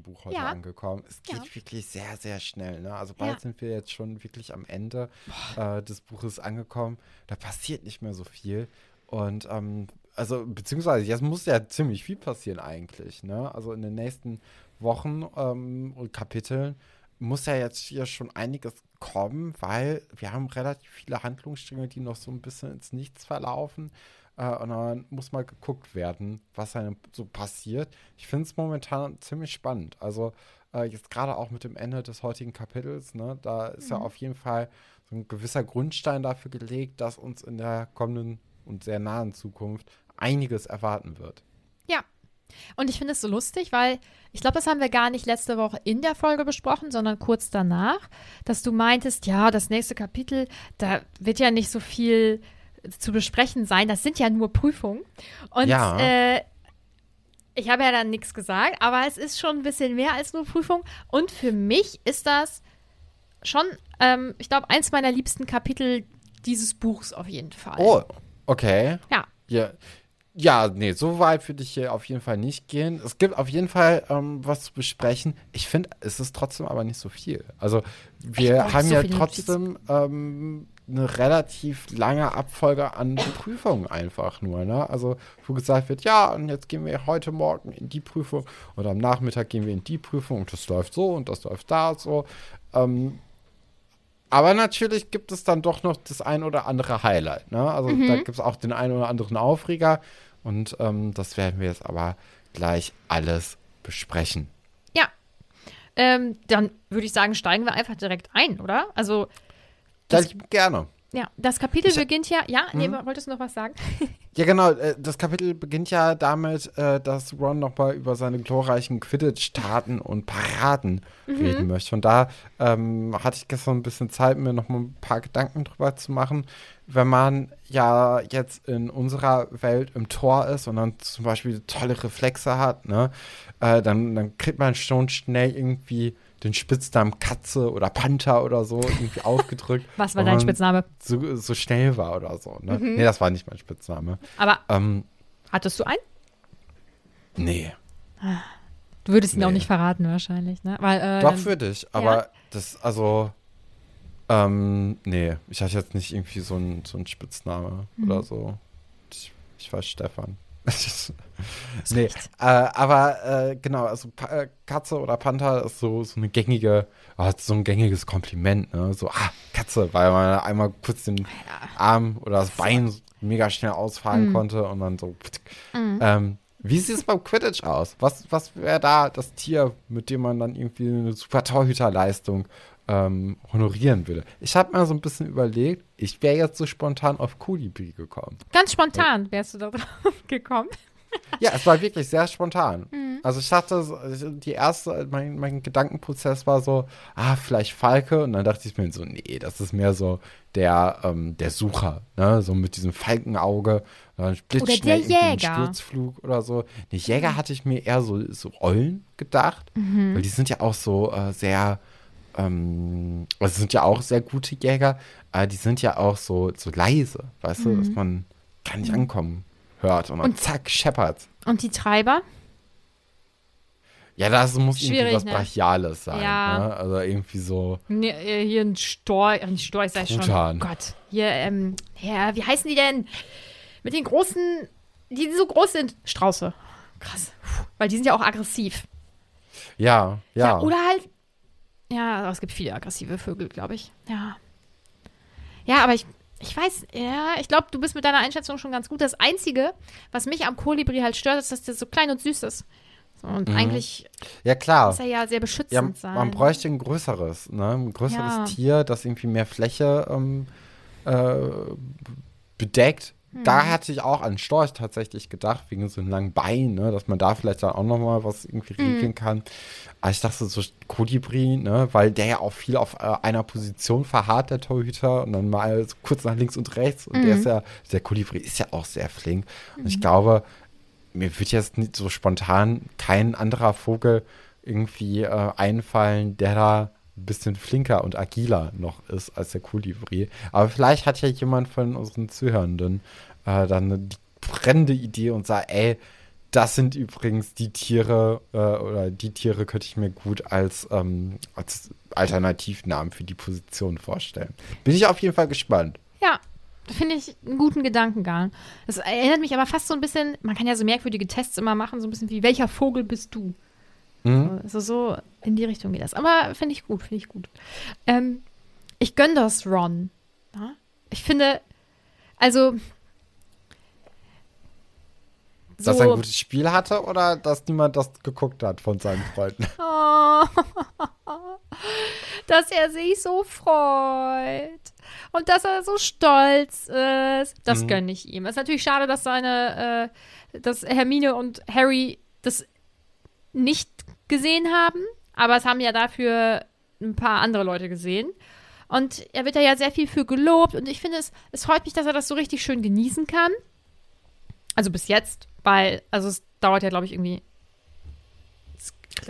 Buch heute Ja. angekommen. Es geht Ja. wirklich sehr, sehr schnell. Ne? Also bald Ja. sind wir jetzt schon wirklich am Ende äh, des Buches angekommen. Da passiert nicht mehr so viel. Und ähm, also, beziehungsweise jetzt muss ja ziemlich viel passieren eigentlich. Ne? Also in den nächsten Wochen ähm, und Kapiteln muss ja jetzt hier schon einiges kommen, weil wir haben relativ viele Handlungsstränge, die noch so ein bisschen ins Nichts verlaufen. Äh, und dann muss mal geguckt werden, was einem so passiert. Ich finde es momentan ziemlich spannend. Also äh, jetzt gerade auch mit dem Ende des heutigen Kapitels, ne, da ist ja auf jeden Fall so ein gewisser Grundstein dafür gelegt, dass uns in der kommenden und sehr nahen Zukunft einiges erwarten wird. Ja. Und ich finde es so lustig, weil ich glaube, das haben wir gar nicht letzte Woche in der Folge besprochen, sondern kurz danach, dass du meintest, ja, das nächste Kapitel, da wird ja nicht so viel zu besprechen sein. Das sind ja nur Prüfungen. Und Ja. äh, ich habe ja dann nichts gesagt, aber es ist schon ein bisschen mehr als nur Prüfung. Und für mich ist das schon, ähm, ich glaube, eins meiner liebsten Kapitel dieses Buchs auf jeden Fall. Oh, okay. Ja. Ja, ja, nee, so weit würde ich hier auf jeden Fall nicht gehen. Es gibt auf jeden Fall ähm, was zu besprechen. Ich finde, es ist trotzdem aber nicht so viel. Also wir haben so ja trotzdem ähm, eine relativ lange Abfolge an Prüfungen einfach nur. Ne? Also wo gesagt wird, ja, und jetzt gehen wir heute Morgen in die Prüfung oder am Nachmittag gehen wir in die Prüfung und das läuft so und das läuft da so. Ähm, aber natürlich gibt es dann doch noch das ein oder andere Highlight. Ne? Also da gibt es auch den einen oder anderen Aufreger. Und ähm, das werden wir jetzt aber gleich alles besprechen. Ja. Ähm, dann würde ich sagen, steigen wir einfach direkt ein, oder? Also, Das Das- gerne. ja, das Kapitel Ich- beginnt ja. Ja, nee, wolltest du noch was sagen? Ja, genau. Äh, das Kapitel beginnt ja damit, äh, dass Ron nochmal über seine glorreichen Quidditch-Taten und Paraden reden möchte. Und da ähm, hatte ich gestern ein bisschen Zeit, mir noch mal ein paar Gedanken drüber zu machen. Wenn man ja jetzt in unserer Welt im Tor ist und dann zum Beispiel tolle Reflexe hat, ne, äh, dann, dann kriegt man schon schnell irgendwie den Spitznamen Katze oder Panther oder so irgendwie aufgedrückt. Was war dein Spitzname? So, so schnell war oder so. Ne? Nee, das war nicht mein Spitzname. Aber Ähm, hattest du einen? nee. Du würdest ihn auch Nee. nicht verraten, wahrscheinlich, ne? Weil, äh, Doch dann- würde ich, aber Ja. das, also, ähm, nee, ich hatte jetzt nicht irgendwie so einen so einen Spitzname Mhm. oder so. Ich, ich war Stefan. nee, äh, aber äh, genau, also Pa- äh, Katze oder Panther ist so, so eine gängige, ah, so ein gängiges Kompliment, ne? So, ah, Katze, weil man einmal kurz den Arm oder das Bein mega schnell ausfahren Mhm. konnte und dann so. Ähm, wie sieht es beim Quidditch aus? Was, was wäre da das Tier, mit dem man dann irgendwie eine super Torhüterleistung ähm, honorieren würde? Ich habe mir so ein bisschen überlegt, ich wäre jetzt so spontan auf Kolibri gekommen. Ganz spontan wärst du da drauf gekommen. ja, es war wirklich sehr spontan. Also ich dachte, so, die erste, mein, mein Gedankenprozess war so, ah, vielleicht Falke. Und dann dachte ich mir so, nee, das ist mehr so der, ähm, der Sucher, ne? So mit diesem Falkenauge. Dann blitzschnell der Jäger. Sturzflug oder so. Die Jäger hatte ich mir eher so, so Eulen gedacht. Mhm. Weil die sind ja auch so äh, sehr, ähm, also sind ja auch sehr gute Jäger, aber die sind ja auch so, so leise, weißt du, dass man gar nicht ankommen hört und, Mhm. Und- zack, scheppert. Und die Treiber? Ja, das muss irgendwie Schwierig, was ne? Brachiales sein. Ja. Ne? Also irgendwie so. Nee, äh, hier ein Storch, ein Storch sei schon. Oh Gott. Hier, ähm, ja, wie heißen die denn? Mit den großen, die so groß sind. Strauße. Krass. Puh, weil die sind ja auch aggressiv. Ja, ja. Oder halt. Ja, es gibt viele aggressive Vögel, glaube ich. Ja. Ja, aber ich, ich weiß, ja, ich glaube, du bist mit deiner Einschätzung schon ganz gut. Das Einzige, was mich am Kolibri halt stört, ist, dass der so klein und süß ist. So, und eigentlich ja, klar. muss er ja sehr beschützend Ja, sein. man bräuchte ein größeres, ne? Ein größeres Ja. Tier, das irgendwie mehr Fläche ähm, äh, bedeckt. Hm. Da hatte ich auch an Storch tatsächlich gedacht, wegen so einem langen Bein, ne? dass man da vielleicht dann auch nochmal was irgendwie Hm. regeln kann. Aber ich dachte so Kolibri, ne? weil der ja auch viel auf äh, einer Position verharrt, der Torhüter, und dann mal so kurz nach links und rechts. Und Mhm. der ist ja, der Kolibri ist ja auch sehr flink. Und ich glaube, mir wird jetzt nicht so spontan kein anderer Vogel irgendwie äh, einfallen, der da bisschen flinker und agiler noch ist als der Kolibri. Aber vielleicht hat ja jemand von unseren Zuhörenden äh, dann eine brennende Idee und sagt, ey, das sind übrigens die Tiere äh, oder die Tiere könnte ich mir gut als, ähm, als Alternativnamen für die Position vorstellen. Bin ich auf jeden Fall gespannt. Ja, finde ich einen guten Gedankengang. Das erinnert mich aber fast so ein bisschen, man kann ja so merkwürdige Tests immer machen, so ein bisschen wie, welcher Vogel bist du? Mhm. Also so in die Richtung geht das. Aber finde ich gut, finde ich gut. Ähm, ich gönne das Ron. Ja? Ich finde, also Dass er ein gutes Spiel hatte oder dass niemand das geguckt hat von seinen Freunden? Oh, dass er sich so freut und dass er so stolz ist. Das gönne ich ihm. Es ist natürlich schade, dass seine, äh, dass Hermine und Harry das nicht gesehen haben, aber es haben ja dafür ein paar andere Leute gesehen. Und er wird da ja sehr viel für gelobt und ich finde es, es freut mich, dass er das so richtig schön genießen kann. Also bis jetzt, weil, also es dauert ja, glaube ich, irgendwie.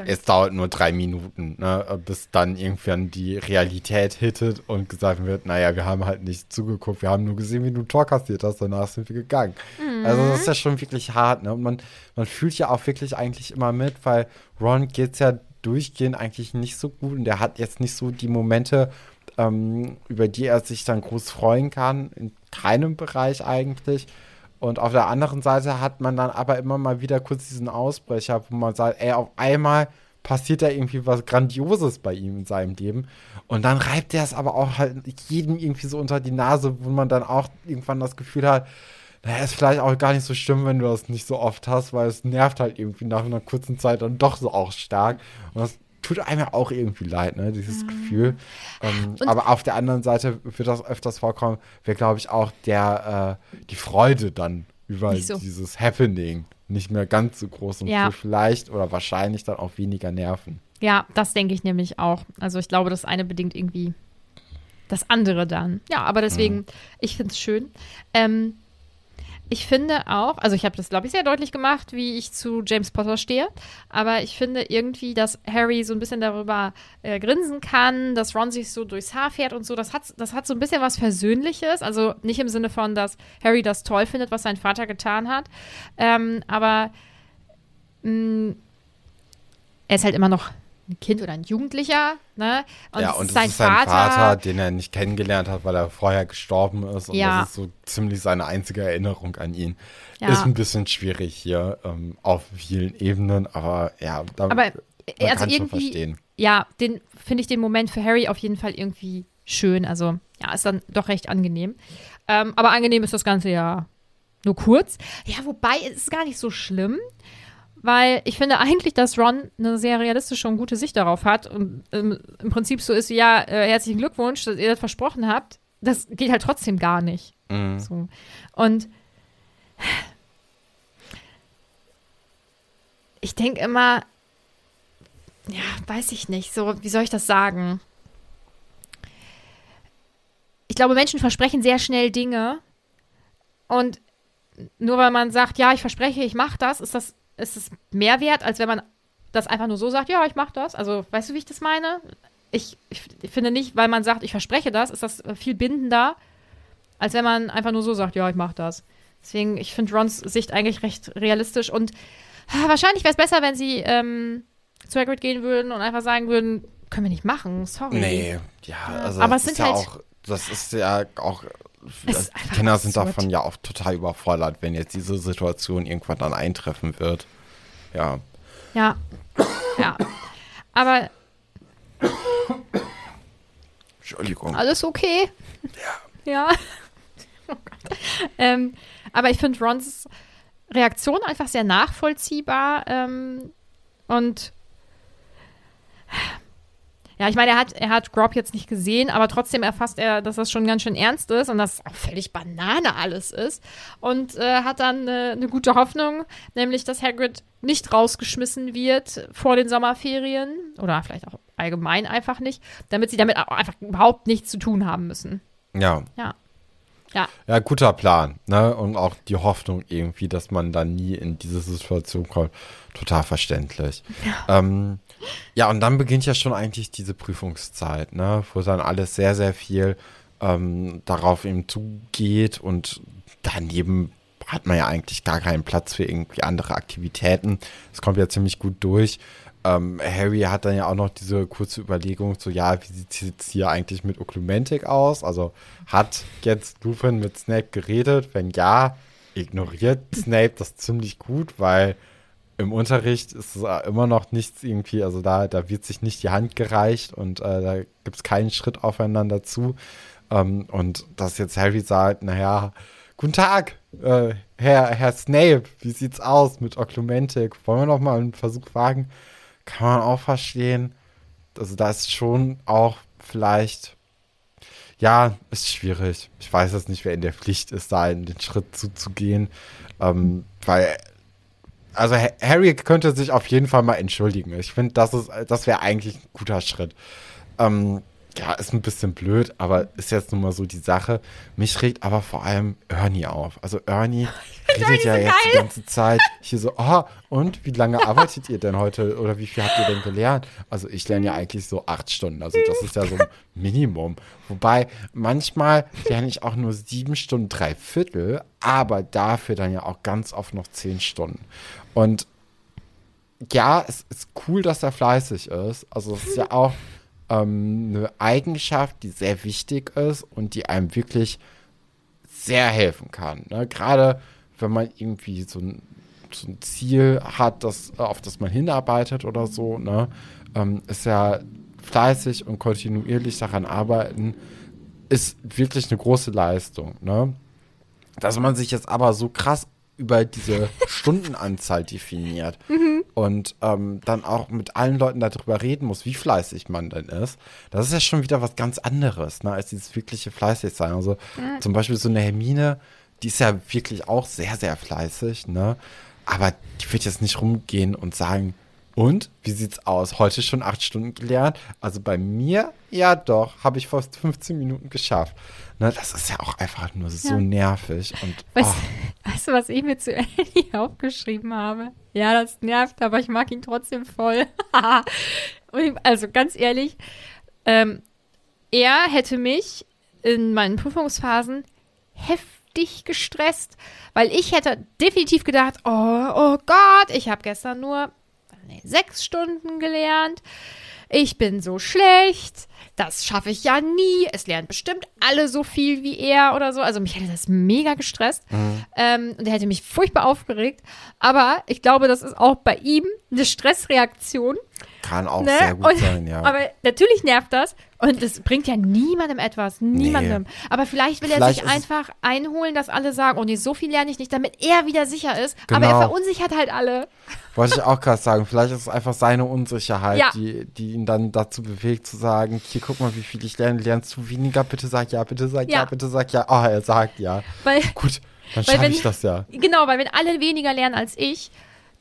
Es dauert nur drei Minuten, ne, bis dann irgendwann die Realität hittet und gesagt wird, naja, wir haben halt nicht zugeguckt, wir haben nur gesehen, wie du ein Tor kassiert hast, danach sind wir gegangen. Also das ist ja schon wirklich hart, ne? Und man, man fühlt ja auch wirklich eigentlich immer mit, weil Ron geht's ja durchgehend eigentlich nicht so gut und der hat jetzt nicht so die Momente, ähm, über die er sich dann groß freuen kann, in keinem Bereich eigentlich. Und auf der anderen Seite hat man dann aber immer mal wieder kurz diesen Ausbrecher, wo man sagt, ey, auf einmal passiert da irgendwie was Grandioses bei ihm in seinem Leben. Und dann reibt er es aber auch halt jedem irgendwie so unter die Nase, wo man dann auch irgendwann das Gefühl hat, naja, ist vielleicht auch gar nicht so schlimm, wenn du das nicht so oft hast, weil es nervt halt irgendwie nach einer kurzen Zeit dann doch so auch stark. Und das tut einem ja auch irgendwie leid, ne, dieses Gefühl. Ähm, aber auf der anderen Seite wird das öfters vorkommen, wäre, glaube ich, auch der, äh, die Freude dann über so. dieses Happening nicht mehr ganz so groß und Ja. vielleicht oder wahrscheinlich dann auch weniger Nerven. Ja, das denke ich nämlich auch. Also ich glaube, das eine bedingt irgendwie das andere dann. Ja, aber deswegen, ich finde es schön. Ähm, ich finde auch, also ich habe das, glaube ich, sehr deutlich gemacht, wie ich zu James Potter stehe. Aber ich finde irgendwie, dass Harry so ein bisschen darüber äh, grinsen kann, dass Ron sich so durchs Haar fährt und so. Das hat, das hat so ein bisschen was Versöhnliches. Also nicht im Sinne von, dass Harry das toll findet, was sein Vater getan hat. Ähm, aber mh, er ist halt immer noch ein Kind oder ein Jugendlicher, ne? ja, es und ist es ist sein Vater, den er nicht kennengelernt hat, weil er vorher gestorben ist. Und Ja. das ist so ziemlich seine einzige Erinnerung an ihn. Ja. Ist ein bisschen schwierig hier ähm, auf vielen Ebenen, aber ja, da, Aber, man äh, also kann schon irgendwie- verstehen. ja, den finde ich den Moment für Harry auf jeden Fall irgendwie schön. Also, ja, ist dann doch recht angenehm. Ähm, aber angenehm ist das Ganze ja nur kurz. Ja, wobei, es ist gar nicht so schlimm, weil ich finde eigentlich, dass Ron eine sehr realistische und gute Sicht darauf hat und ähm, im Prinzip so ist, ja, äh, herzlichen Glückwunsch, dass ihr das versprochen habt. Das geht halt trotzdem gar nicht. Mhm. So. Und ich denke immer, ja, weiß ich nicht, so, wie soll ich das sagen? Ich glaube, Menschen versprechen sehr schnell Dinge und nur weil man sagt, ja, ich verspreche, ich mache das, ist das, ist es mehr wert, als wenn man das einfach nur so sagt, ja, ich mache das. Also, weißt du, wie ich das meine? Ich, ich, finde nicht, weil man sagt, ich verspreche das, ist das viel bindender, als wenn man einfach nur so sagt, ja, ich mache das. Deswegen, ich finde Rons Sicht eigentlich recht realistisch und ah, wahrscheinlich wäre es besser, wenn sie ähm, zu Hagrid gehen würden und einfach sagen würden, können wir nicht machen, sorry. Nee, ja, also Aber es sind ja halt- auch, das ist ja auch, Die einfach Kinder sind absurd. davon ja auch total überfordert, wenn jetzt diese Situation irgendwann dann eintreffen wird. Ja. Ja. ja. Aber Entschuldigung. alles okay. Ja. Ja. Oh. Ähm, aber ich finde Rons Reaktion einfach sehr nachvollziehbar. Ähm, und ja, ich meine, er hat, er hat Grob jetzt nicht gesehen, aber trotzdem erfasst er, dass das schon ganz schön ernst ist und dass es auch völlig Banane alles ist. Und äh, hat dann äh, eine gute Hoffnung, nämlich, dass Hagrid nicht rausgeschmissen wird vor den Sommerferien oder vielleicht auch allgemein einfach nicht, damit sie damit einfach überhaupt nichts zu tun haben müssen. Ja. Ja. Ja, Ja, guter Plan, ne? Und auch die Hoffnung irgendwie, dass man dann nie in diese Situation kommt. Total verständlich. Ja, ähm, ja und dann beginnt ja schon eigentlich diese Prüfungszeit, ne? Wo dann alles sehr, sehr viel ähm, darauf eben zugeht und daneben hat man ja eigentlich gar keinen Platz für irgendwie andere Aktivitäten. Es kommt ja ziemlich gut durch. Ähm, Harry hat dann ja auch noch diese kurze Überlegung, so ja, wie sieht es jetzt hier eigentlich mit Oklumentik aus? Also hat jetzt Lupin mit Snape geredet? Wenn ja, ignoriert Snape das ziemlich gut, weil im Unterricht ist es immer noch nichts irgendwie, also da, da wird sich nicht die Hand gereicht und äh, da gibt es keinen Schritt aufeinander zu. Ähm, und dass jetzt Harry sagt, naja, guten Tag, äh, Herr, Herr Snape, wie sieht's aus mit Oklumentik? Wollen wir noch mal einen Versuch wagen? Kann man auch verstehen. Also da ist schon auch vielleicht, ja, ist schwierig. Ich weiß jetzt nicht, wer in der Pflicht ist, da in den Schritt zuzugehen. Ähm, weil, also Ha- Harry könnte sich auf jeden Fall mal entschuldigen. Ich finde, das ist, das wäre eigentlich ein guter Schritt. Ähm, ja, ist ein bisschen blöd, aber ist jetzt nun mal so die Sache. Mich regt aber vor allem Ernie auf. Also Ernie redet ja jetzt die ganze Zeit hier so, oh, und wie lange arbeitet ihr denn heute oder wie viel habt ihr denn gelernt? Also ich lerne ja eigentlich so acht Stunden, also das ist ja so ein Minimum. Wobei manchmal lerne ich auch nur sieben Stunden, drei Viertel, aber dafür dann ja auch ganz oft noch zehn Stunden. Und ja, es ist cool, dass er fleißig ist. Also es ist ja auch ähm, eine Eigenschaft, die sehr wichtig ist und die einem wirklich sehr helfen kann. Ne? Gerade wenn man irgendwie so ein, so ein Ziel hat, das, auf das man hinarbeitet oder so, ne? ähm, ist ja fleißig und kontinuierlich daran arbeiten, ist wirklich eine große Leistung. Ne? Dass man sich jetzt aber so krass über diese Stundenanzahl definiert und ähm, dann auch mit allen Leuten darüber reden muss, wie fleißig man denn ist, das ist ja schon wieder was ganz anderes, ne, als dieses wirkliche fleißig sein. Also zum Beispiel so eine Hermine, die ist ja wirklich auch sehr, sehr fleißig, ne? Aber die wird jetzt nicht rumgehen und sagen, und, wie sieht's aus? Heute schon acht Stunden gelernt? Also bei mir, ja doch, habe ich vor 15 Minuten geschafft. Ne, das ist ja auch einfach nur so Ja. nervig. Und Weißt, oh, weißt du, was ich mir zu Ellie aufgeschrieben habe? Ja, das nervt, aber ich mag ihn trotzdem voll. Ich- also ganz ehrlich, ähm, er hätte mich in meinen Prüfungsphasen heftig gestresst, weil ich hätte definitiv gedacht, oh, oh Gott, ich habe gestern nur nee, sechs Stunden gelernt. Ich bin so schlecht. Das schaffe ich ja nie. Es lernen bestimmt alle so viel wie er oder so. Also mich hätte das mega gestresst. Ähm, und er hätte mich furchtbar aufgeregt. Aber ich glaube, das ist auch bei ihm eine Stressreaktion. Kann auch Ne? sehr gut und, sein, ja. Aber natürlich nervt das. Und es bringt ja niemandem etwas. Niemandem. Aber vielleicht will er Vielleicht sich ist es- einfach einholen, dass alle sagen, oh nee, so viel lerne ich nicht, damit er wieder sicher ist. Aber Genau. er verunsichert halt alle. Wollte ich auch gerade sagen, vielleicht ist es einfach seine Unsicherheit, Ja. die, die ihn dann dazu bewegt zu sagen, hier guck mal, wie viel ich lerne, lernst du weniger, bitte sag ja, bitte sag ja, Ja. bitte sag ja. Oh, er sagt ja. Weil Gut, dann schaffe ich das ja. Genau, weil wenn alle weniger lernen als ich,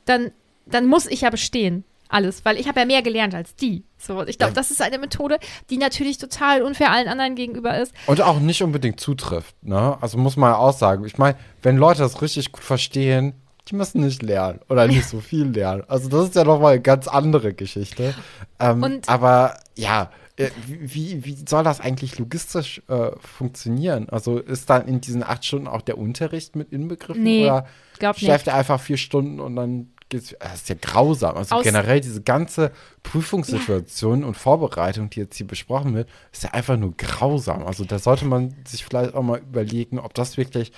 dann dann muss ich ja bestehen. Alles, weil ich habe ja mehr gelernt als die. So, ich glaube, das ist eine Methode, die natürlich total unfair allen anderen gegenüber ist. Und auch nicht unbedingt zutrifft, ne? Also muss man ja auch sagen. Ich meine, wenn Leute das richtig gut verstehen, die müssen nicht lernen oder nicht so viel lernen. Also das ist ja nochmal eine ganz andere Geschichte. Ähm, Und- aber ja, äh, wie, wie soll das eigentlich logistisch äh, funktionieren? Also ist dann in diesen acht Stunden auch der Unterricht mit inbegriffen? Nee, oder nicht. schläft er einfach vier Stunden und dann geht's. Das ist ja grausam. Also Aus- generell diese ganze Prüfungssituation und Vorbereitung, die jetzt hier besprochen wird, ist ja einfach nur grausam. Also da sollte man sich vielleicht auch mal überlegen, ob das wirklich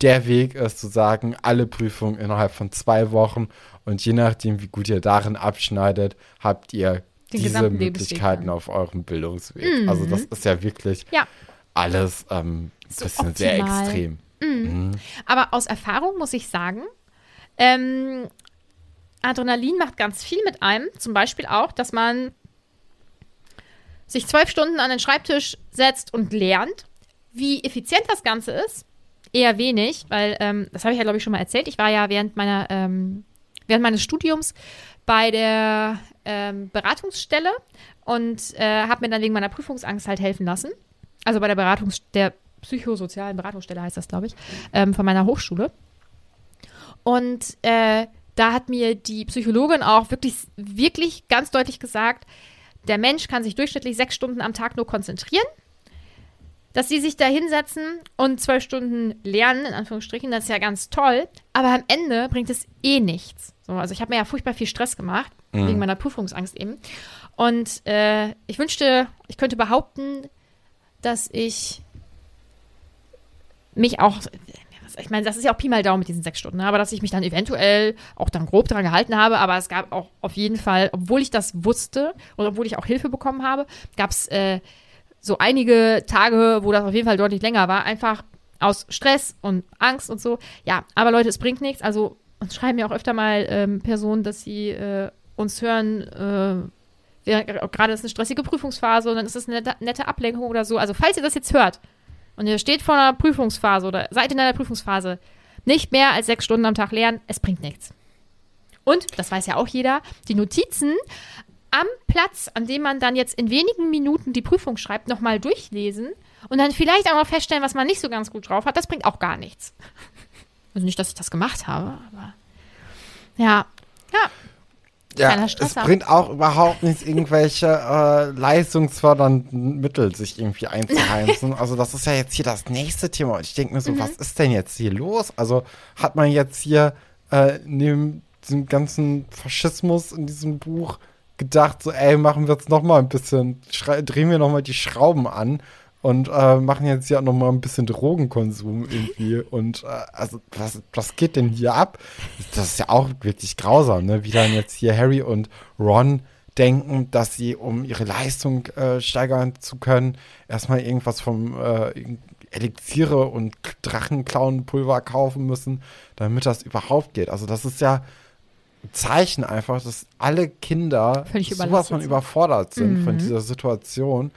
der Weg ist, zu sagen, alle Prüfungen innerhalb von zwei Wochen und je nachdem, wie gut ihr darin abschneidet, habt ihr Den diese Möglichkeiten auf eurem Bildungsweg. Also das ist ja wirklich Ja. alles ähm, ein So bisschen sehr optimal. extrem. Aber aus Erfahrung muss ich sagen, ähm, Adrenalin macht ganz viel mit einem. Zum Beispiel auch, dass man sich zwölf Stunden an den Schreibtisch setzt und lernt. Wie effizient das Ganze ist, eher wenig, weil, ähm, das habe ich ja, glaube ich, schon mal erzählt. Ich war ja während meiner, ähm, während meines Studiums bei der ähm, Beratungsstelle und äh, habe mir dann wegen meiner Prüfungsangst halt helfen lassen. Also bei der Beratungs der psychosozialen Beratungsstelle heißt das, glaube ich, ähm, von meiner Hochschule. Und äh, da hat mir die Psychologin auch wirklich, wirklich ganz deutlich gesagt, der Mensch kann sich durchschnittlich sechs Stunden am Tag nur konzentrieren. Dass sie sich da hinsetzen und zwölf Stunden lernen, in Anführungsstrichen, das ist ja ganz toll. Aber am Ende bringt es eh nichts. So, also ich habe mir ja furchtbar viel Stress gemacht, wegen meiner Prüfungsangst eben. Und äh, ich wünschte, ich könnte behaupten, dass ich mich auch, ich meine, das ist ja auch Pi mal Daumen mit diesen sechs Stunden, ne? aber dass ich mich dann eventuell auch dann grob daran gehalten habe, aber es gab auch auf jeden Fall, obwohl ich das wusste und obwohl ich auch Hilfe bekommen habe, gab es äh, so einige Tage, wo das auf jeden Fall deutlich länger war, einfach aus Stress und Angst und so. Ja, aber Leute, es bringt nichts. Also uns schreiben ja auch öfter mal ähm, Personen, dass sie äh, uns hören, äh, gerade ist eine stressige Prüfungsphase und dann ist es eine nette Ablenkung oder so. Also falls ihr das jetzt hört und ihr steht vor einer Prüfungsphase oder seid in einer Prüfungsphase, nicht mehr als sechs Stunden am Tag lernen, es bringt nichts. Und, das weiß ja auch jeder, die Notizen am Platz, an dem man dann jetzt in wenigen Minuten die Prüfung schreibt, nochmal durchlesen und dann vielleicht auch noch feststellen, was man nicht so ganz gut drauf hat, das bringt auch gar nichts. Also nicht, dass ich das gemacht habe, aber ja. Ja, Ja, es bringt auch überhaupt nichts, irgendwelche äh, leistungsfördernden Mittel sich irgendwie einzuheimsen. also das ist ja jetzt hier das nächste Thema. Und ich denke mir so, was ist denn jetzt hier los? Also hat man jetzt hier äh, neben diesem ganzen Faschismus in diesem Buch gedacht, so ey, machen wir jetzt noch mal ein bisschen, drehen wir noch mal die Schrauben an und äh, machen jetzt ja noch mal ein bisschen Drogenkonsum irgendwie. Und äh, also was, was geht denn hier ab? Das ist ja auch wirklich grausam, ne? Wie dann jetzt hier Harry und Ron denken, dass sie, um ihre Leistung äh, steigern zu können, erstmal irgendwas vom äh, Elixiere und Drachenklauenpulver kaufen müssen, damit das überhaupt geht. Also das ist ja ein Zeichen einfach, dass alle Kinder sowas von überfordert sind von Mhm. dieser Situation,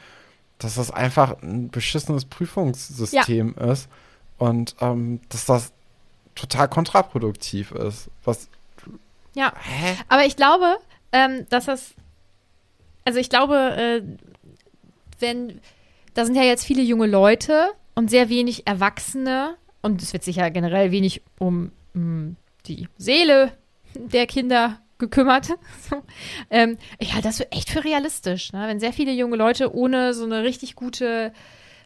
dass das einfach ein beschissenes Prüfungssystem ist und ähm, dass das total kontraproduktiv ist. Was, ja. hä? Aber ich glaube, ähm, dass das, also ich glaube, äh, wenn, da sind ja jetzt viele junge Leute und sehr wenig Erwachsene und es wird sich ja generell wenig um mh, die Seele der Kinder gekümmert. So. Ähm, ich halte das für echt für realistisch, ne? wenn sehr viele junge Leute ohne so eine richtig gute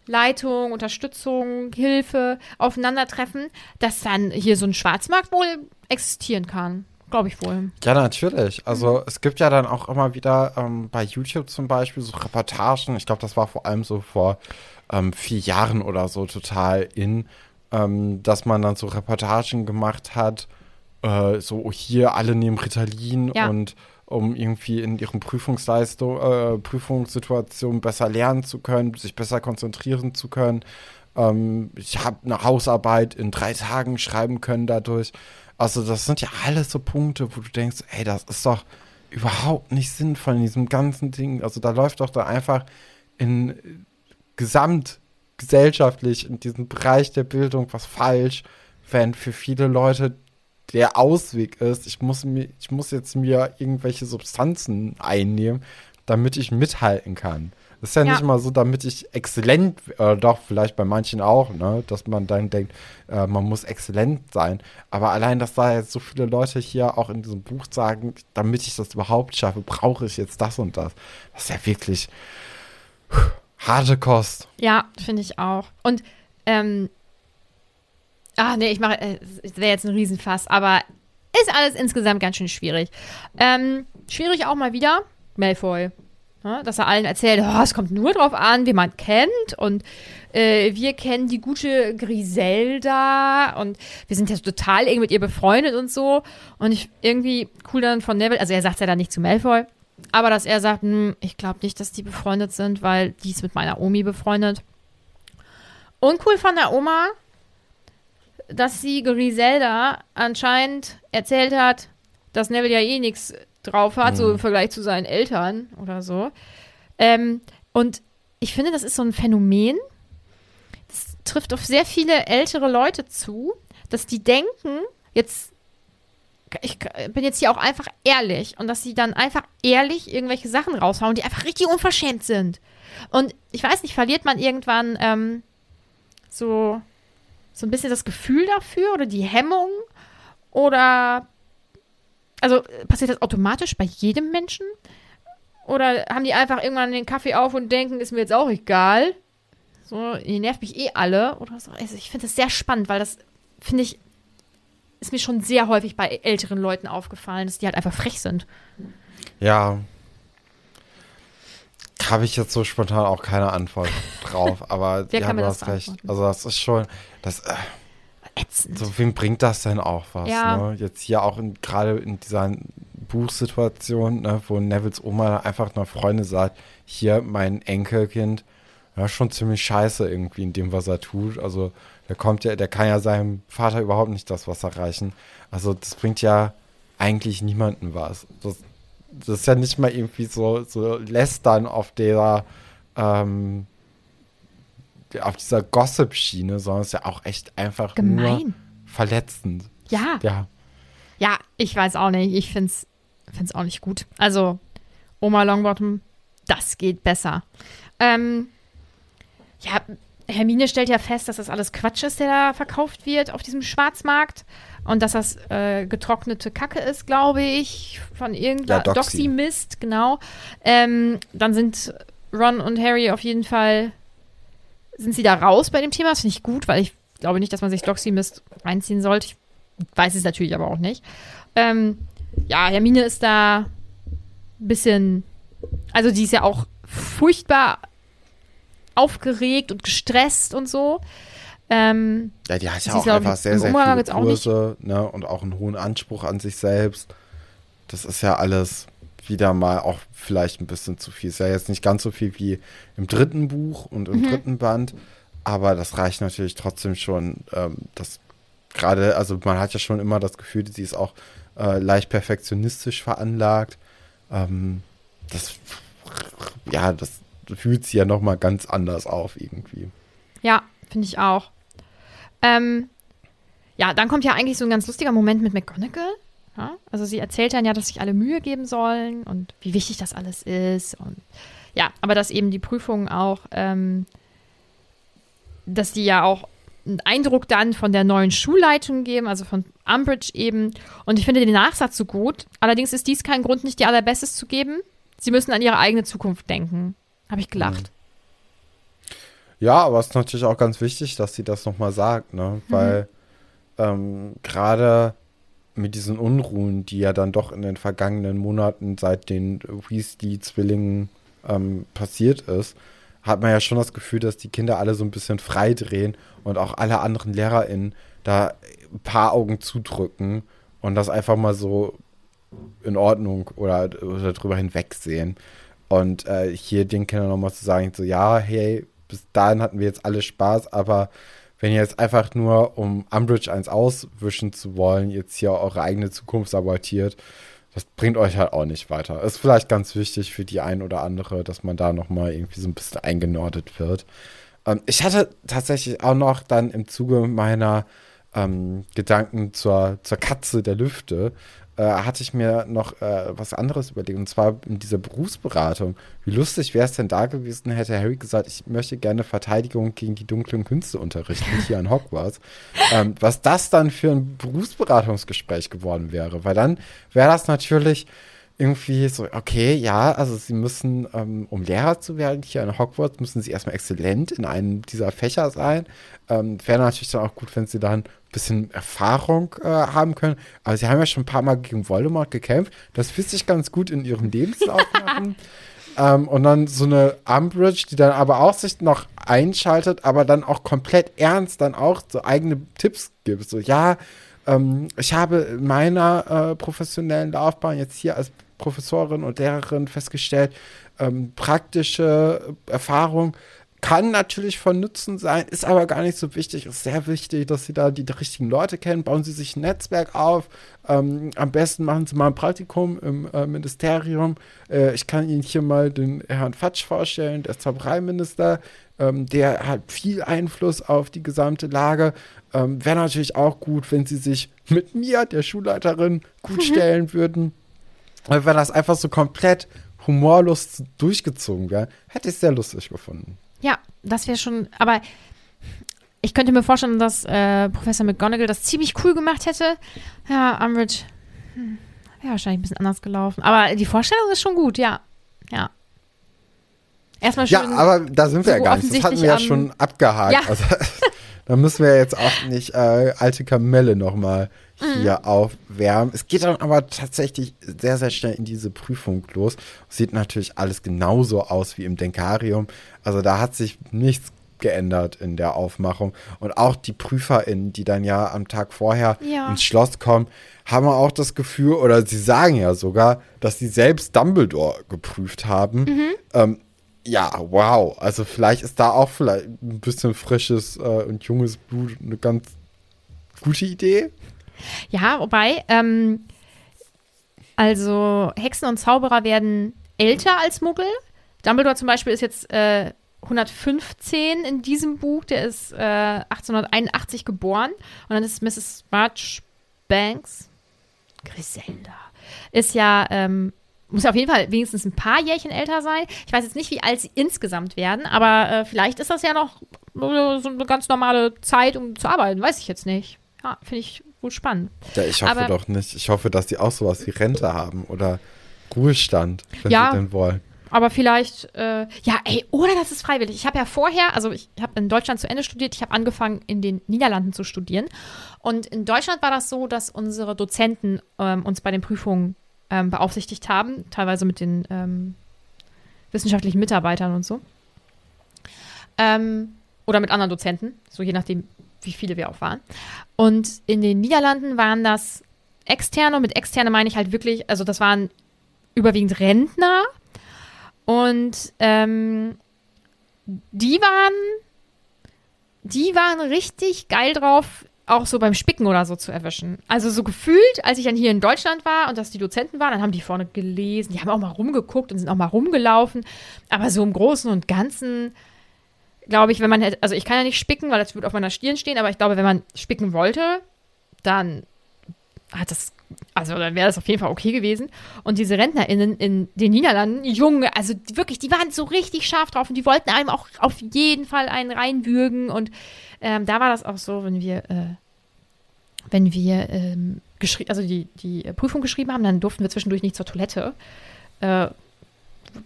Leitung, Unterstützung, Hilfe aufeinandertreffen, dass dann hier so ein Schwarzmarkt wohl existieren kann. Glaube ich wohl. Ja, natürlich. Also Mhm. es gibt ja dann auch immer wieder ähm, bei YouTube zum Beispiel so Reportagen. Ich glaube, das war vor allem so vor ähm, vier Jahren oder so total in, ähm, dass man dann so Reportagen gemacht hat, äh, so hier alle nehmen Ritalin Ja. und um irgendwie in ihren Prüfungsleistung, äh, Prüfungssituationen besser lernen zu können, sich besser konzentrieren zu können. Ähm, ich habe eine Hausarbeit in drei Tagen schreiben können dadurch. Also das sind ja alles so Punkte, wo du denkst, ey, das ist doch überhaupt nicht sinnvoll in diesem ganzen Ding. Also da läuft doch da einfach in äh, gesamtgesellschaftlich in diesem Bereich der Bildung was falsch, wenn für viele Leute der Ausweg ist, ich muss, mir, ich muss jetzt mir irgendwelche Substanzen einnehmen, damit ich mithalten kann. Das ist ja, ja, nicht mal so, damit ich exzellent, äh, doch, vielleicht bei manchen auch, ne, dass man dann denkt, äh, man muss exzellent sein. Aber allein, dass da jetzt so viele Leute hier auch in diesem Buch sagen, damit ich das überhaupt schaffe, brauche ich jetzt das und das. Das ist ja wirklich harte Kost. Ja, finde ich auch. Und, ähm, ach nee, ich mache, äh, wäre jetzt ein Riesenfass, aber ist alles insgesamt ganz schön schwierig. Ähm, schwierig auch mal wieder, Malfoy. Ja, dass er allen erzählt, oh, es kommt nur drauf an, wie man kennt und äh, wir kennen die gute Griselda und wir sind ja total eng mit ihr befreundet und so. Und ich irgendwie cool dann von Neville, also er sagt ja dann nicht zu Malfoy, aber dass er sagt, hm, ich glaube nicht, dass die befreundet sind, weil die ist mit meiner Omi befreundet. Uncool von der Oma, dass sie Griselda anscheinend erzählt hat, dass Neville ja eh nichts drauf hat, mhm. so im Vergleich zu seinen Eltern oder so. Ähm, und ich finde, das ist so ein Phänomen, das trifft auf sehr viele ältere Leute zu, dass die denken, jetzt, ich bin jetzt hier auch einfach ehrlich und dass sie dann einfach ehrlich irgendwelche Sachen raushauen, die einfach richtig unverschämt sind. Und ich weiß nicht, verliert man irgendwann ähm, so, so ein bisschen das Gefühl dafür oder die Hemmung? Oder also passiert das automatisch bei jedem Menschen? Oder haben die einfach irgendwann den Kaffee auf und denken, ist mir jetzt auch egal? So, ihr nervt mich eh alle oder so. Also ich finde das sehr spannend, weil das, finde ich, ist mir schon sehr häufig bei älteren Leuten aufgefallen, dass die halt einfach frech sind. Ja. Habe ich jetzt so spontan auch keine Antwort drauf, aber ja, du hast recht. Also das ist schon, das, äh, ätzend. So, wem bringt das denn auch was? Ja. Ne? Jetzt hier auch gerade in dieser Buchsituation, ne, wo Nevils Oma einfach einer Freundin sagt, hier mein Enkelkind, ja, schon ziemlich scheiße irgendwie in dem, was er tut. Also der kommt ja, der kann ja seinem Vater überhaupt nicht das was erreichen. Also das bringt ja eigentlich niemanden was. Das, das ist ja nicht mal irgendwie so, so lästern auf der ähm, auf dieser Gossip-Schiene, sondern es ist ja auch echt einfach Gemein. nur verletzend. Ja. Ja. Ja, ich weiß auch nicht. Ich finde es auch nicht gut. Also, Oma Longbottom, das geht besser. Ähm, ja, Hermine stellt ja fest, dass das alles Quatsch ist, der da verkauft wird auf diesem Schwarzmarkt. Und dass das äh, getrocknete Kacke ist, glaube ich, von irgendeiner ja, Doxy-Mist, genau. Ähm, dann sind Ron und Harry auf jeden Fall sind sie da raus bei dem Thema. Das finde ich gut, weil ich glaube nicht, dass man sich Doxy Mist reinziehen sollte. Ich weiß es natürlich aber auch nicht. Ähm, ja, Hermine ist da ein bisschen, also die ist ja auch furchtbar aufgeregt und gestresst und so. Ähm, ja, die hat ja auch einfach sehr, sehr viele Kurse ne, und auch einen hohen Anspruch an sich selbst. Das ist ja alles wieder mal auch vielleicht ein bisschen zu viel. Ist ja jetzt nicht ganz so viel wie im dritten Buch und im mhm. dritten Band, aber das reicht natürlich trotzdem schon. Ähm, das gerade, also man hat ja schon immer das Gefühl, sie ist auch äh, leicht perfektionistisch veranlagt. Ähm, das, ja, das fühlt sie ja noch mal ganz anders auf irgendwie. Ja, finde ich auch. Ähm, ja, dann kommt ja eigentlich so ein ganz lustiger Moment mit McGonagall. Ja? Also sie erzählt dann ja, dass sich alle Mühe geben sollen und wie wichtig das alles ist. Und ja, aber dass eben die Prüfungen auch, ähm, dass die ja auch einen Eindruck dann von der neuen Schulleitung geben, also von Umbridge eben. Und ich finde den Nachsatz so gut. Allerdings ist dies kein Grund, nicht dir allerbestes zu geben. Sie müssen an ihre eigene Zukunft denken. Habe ich gelacht. Mhm. Ja, aber es ist natürlich auch ganz wichtig, dass sie das nochmal sagt, ne? Mhm. Weil ähm, gerade mit diesen Unruhen, die ja dann doch in den vergangenen Monaten seit den Weasley-Zwillingen ähm, passiert ist, hat man ja schon das Gefühl, dass die Kinder alle so ein bisschen freidrehen und auch alle anderen LehrerInnen da ein paar Augen zudrücken und das einfach mal so in Ordnung oder, oder drüber hinwegsehen. Und äh, hier den Kindern nochmal zu sagen, so, ja, hey, bis dahin hatten wir jetzt alle Spaß, aber wenn ihr jetzt einfach nur, um Umbridge eins auswischen zu wollen, jetzt hier eure eigene Zukunft sabotiert, das bringt euch halt auch nicht weiter. Ist vielleicht ganz wichtig für die ein oder andere, dass man da nochmal irgendwie so ein bisschen eingenordet wird. Ähm, ich hatte tatsächlich auch noch dann im Zuge meiner ähm, Gedanken zur, zur Katze der Lüfte äh, hatte ich mir noch äh, was anderes überlegt. Und zwar in dieser Berufsberatung. Wie lustig wäre es denn da gewesen, hätte Harry gesagt, ich möchte gerne Verteidigung gegen die dunklen Künste unterrichten, hier an Hogwarts. Ähm, was das dann für ein Berufsberatungsgespräch geworden wäre. Weil dann wäre das natürlich irgendwie so, okay, ja, also sie müssen, ähm, um Lehrer zu werden hier an Hogwarts, müssen sie erstmal exzellent in einem dieser Fächer sein. Ähm, Wäre natürlich dann auch gut, wenn sie dann ein bisschen Erfahrung äh, haben können. Aber sie haben ja schon ein paar Mal gegen Voldemort gekämpft. Das wird sich ganz gut in ihrem Lebenslauf machen. ähm, und dann so eine Umbridge, die dann aber auch sich noch einschaltet, aber dann auch komplett ernst dann auch so eigene Tipps gibt. So, ja, ähm, ich habe in meiner äh, professionellen Laufbahn jetzt hier als Professorin und Lehrerin festgestellt, ähm, praktische Erfahrung kann natürlich von Nutzen sein, ist aber gar nicht so wichtig. Ist sehr wichtig, dass Sie da die, die richtigen Leute kennen. Bauen Sie sich ein Netzwerk auf. Ähm, am besten machen Sie mal ein Praktikum im äh, Ministerium. Äh, ich kann Ihnen hier mal den Herrn Fatsch vorstellen, der Zaubereiminister. Ähm, der hat viel Einfluss auf die gesamte Lage. Ähm, Wäre natürlich auch gut, wenn Sie sich mit mir, der Schulleiterin, gut stellen würden. Weil wenn das einfach so komplett humorlos durchgezogen wäre, hätte ich es sehr lustig gefunden. Ja, das wäre schon, aber ich könnte mir vorstellen, dass äh, Professor McGonagall das ziemlich cool gemacht hätte. Ja, Umbridge hm, wäre wahrscheinlich ein bisschen anders gelaufen. Aber die Vorstellung ist schon gut, ja. Ja. Erstmal schön. Ja, aber da sind wir ja gar nicht. Das hatten wir ja schon abgehakt. Ja. Also, da müssen wir jetzt auch nicht äh, alte Kamelle nochmal hier mhm. aufwärmen. Es geht dann aber tatsächlich sehr, sehr schnell in diese Prüfung los. Sieht natürlich alles genauso aus wie im Denkarium. Also da hat sich nichts geändert in der Aufmachung. Und auch die PrüferInnen, die dann ja am Tag vorher ja. ins Schloss kommen, haben auch das Gefühl, oder sie sagen ja sogar, dass sie selbst Dumbledore geprüft haben. Mhm. Ähm, ja, wow. Also vielleicht ist da auch vielleicht ein bisschen frisches äh, und junges Blut eine ganz gute Idee. Ja, wobei, ähm, also Hexen und Zauberer werden älter als Muggel. Dumbledore zum Beispiel ist jetzt äh, 115 in diesem Buch. Der ist äh, 1881 geboren. Und dann ist Mrs. March Banks, Griselda, ist ja, ähm, muss auf jeden Fall wenigstens ein paar Jährchen älter sein. Ich weiß jetzt nicht, wie alt sie insgesamt werden, aber äh, vielleicht ist das ja noch so eine ganz normale Zeit, um zu arbeiten. Weiß ich jetzt nicht. Ja, finde ich gut spannend. Ja, ich hoffe aber, doch nicht. Ich hoffe, dass die auch sowas wie Rente haben oder Ruhestand, wenn ja, sie denn wollen. Aber vielleicht, äh, ja, ey, oder das ist freiwillig. Ich habe ja vorher, also ich habe in Deutschland zu Ende studiert, ich habe angefangen in den Niederlanden zu studieren. Und in Deutschland war das so, dass unsere Dozenten ähm, uns bei den Prüfungen ähm, beaufsichtigt haben, teilweise mit den ähm, wissenschaftlichen Mitarbeitern und so. Ähm, oder mit anderen Dozenten, so je nachdem, wie viele wir auch waren. Und in den Niederlanden waren das externe, mit externe meine ich halt wirklich, also das waren überwiegend Rentner und ähm, die waren, die waren richtig geil drauf, auch so beim Spicken oder so zu erwischen. Also so gefühlt, als ich dann hier in Deutschland war und dass die Dozenten waren, dann haben die vorne gelesen, die haben auch mal rumgeguckt und sind auch mal rumgelaufen. Aber so im Großen und Ganzen, glaube ich, wenn man hätte, also ich kann ja nicht spicken, weil das würde auf meiner Stirn stehen, aber ich glaube, wenn man spicken wollte, dann hat das, also dann wäre das auf jeden Fall okay gewesen. Und diese RentnerInnen in den Niederlanden, Junge, also wirklich, die waren so richtig scharf drauf und die wollten einem auch auf jeden Fall einen reinwürgen. Und ähm, da war das auch so, wenn wir, äh, wenn wir ähm, also die, die Prüfung geschrieben haben, dann durften wir zwischendurch nicht zur Toilette. Äh,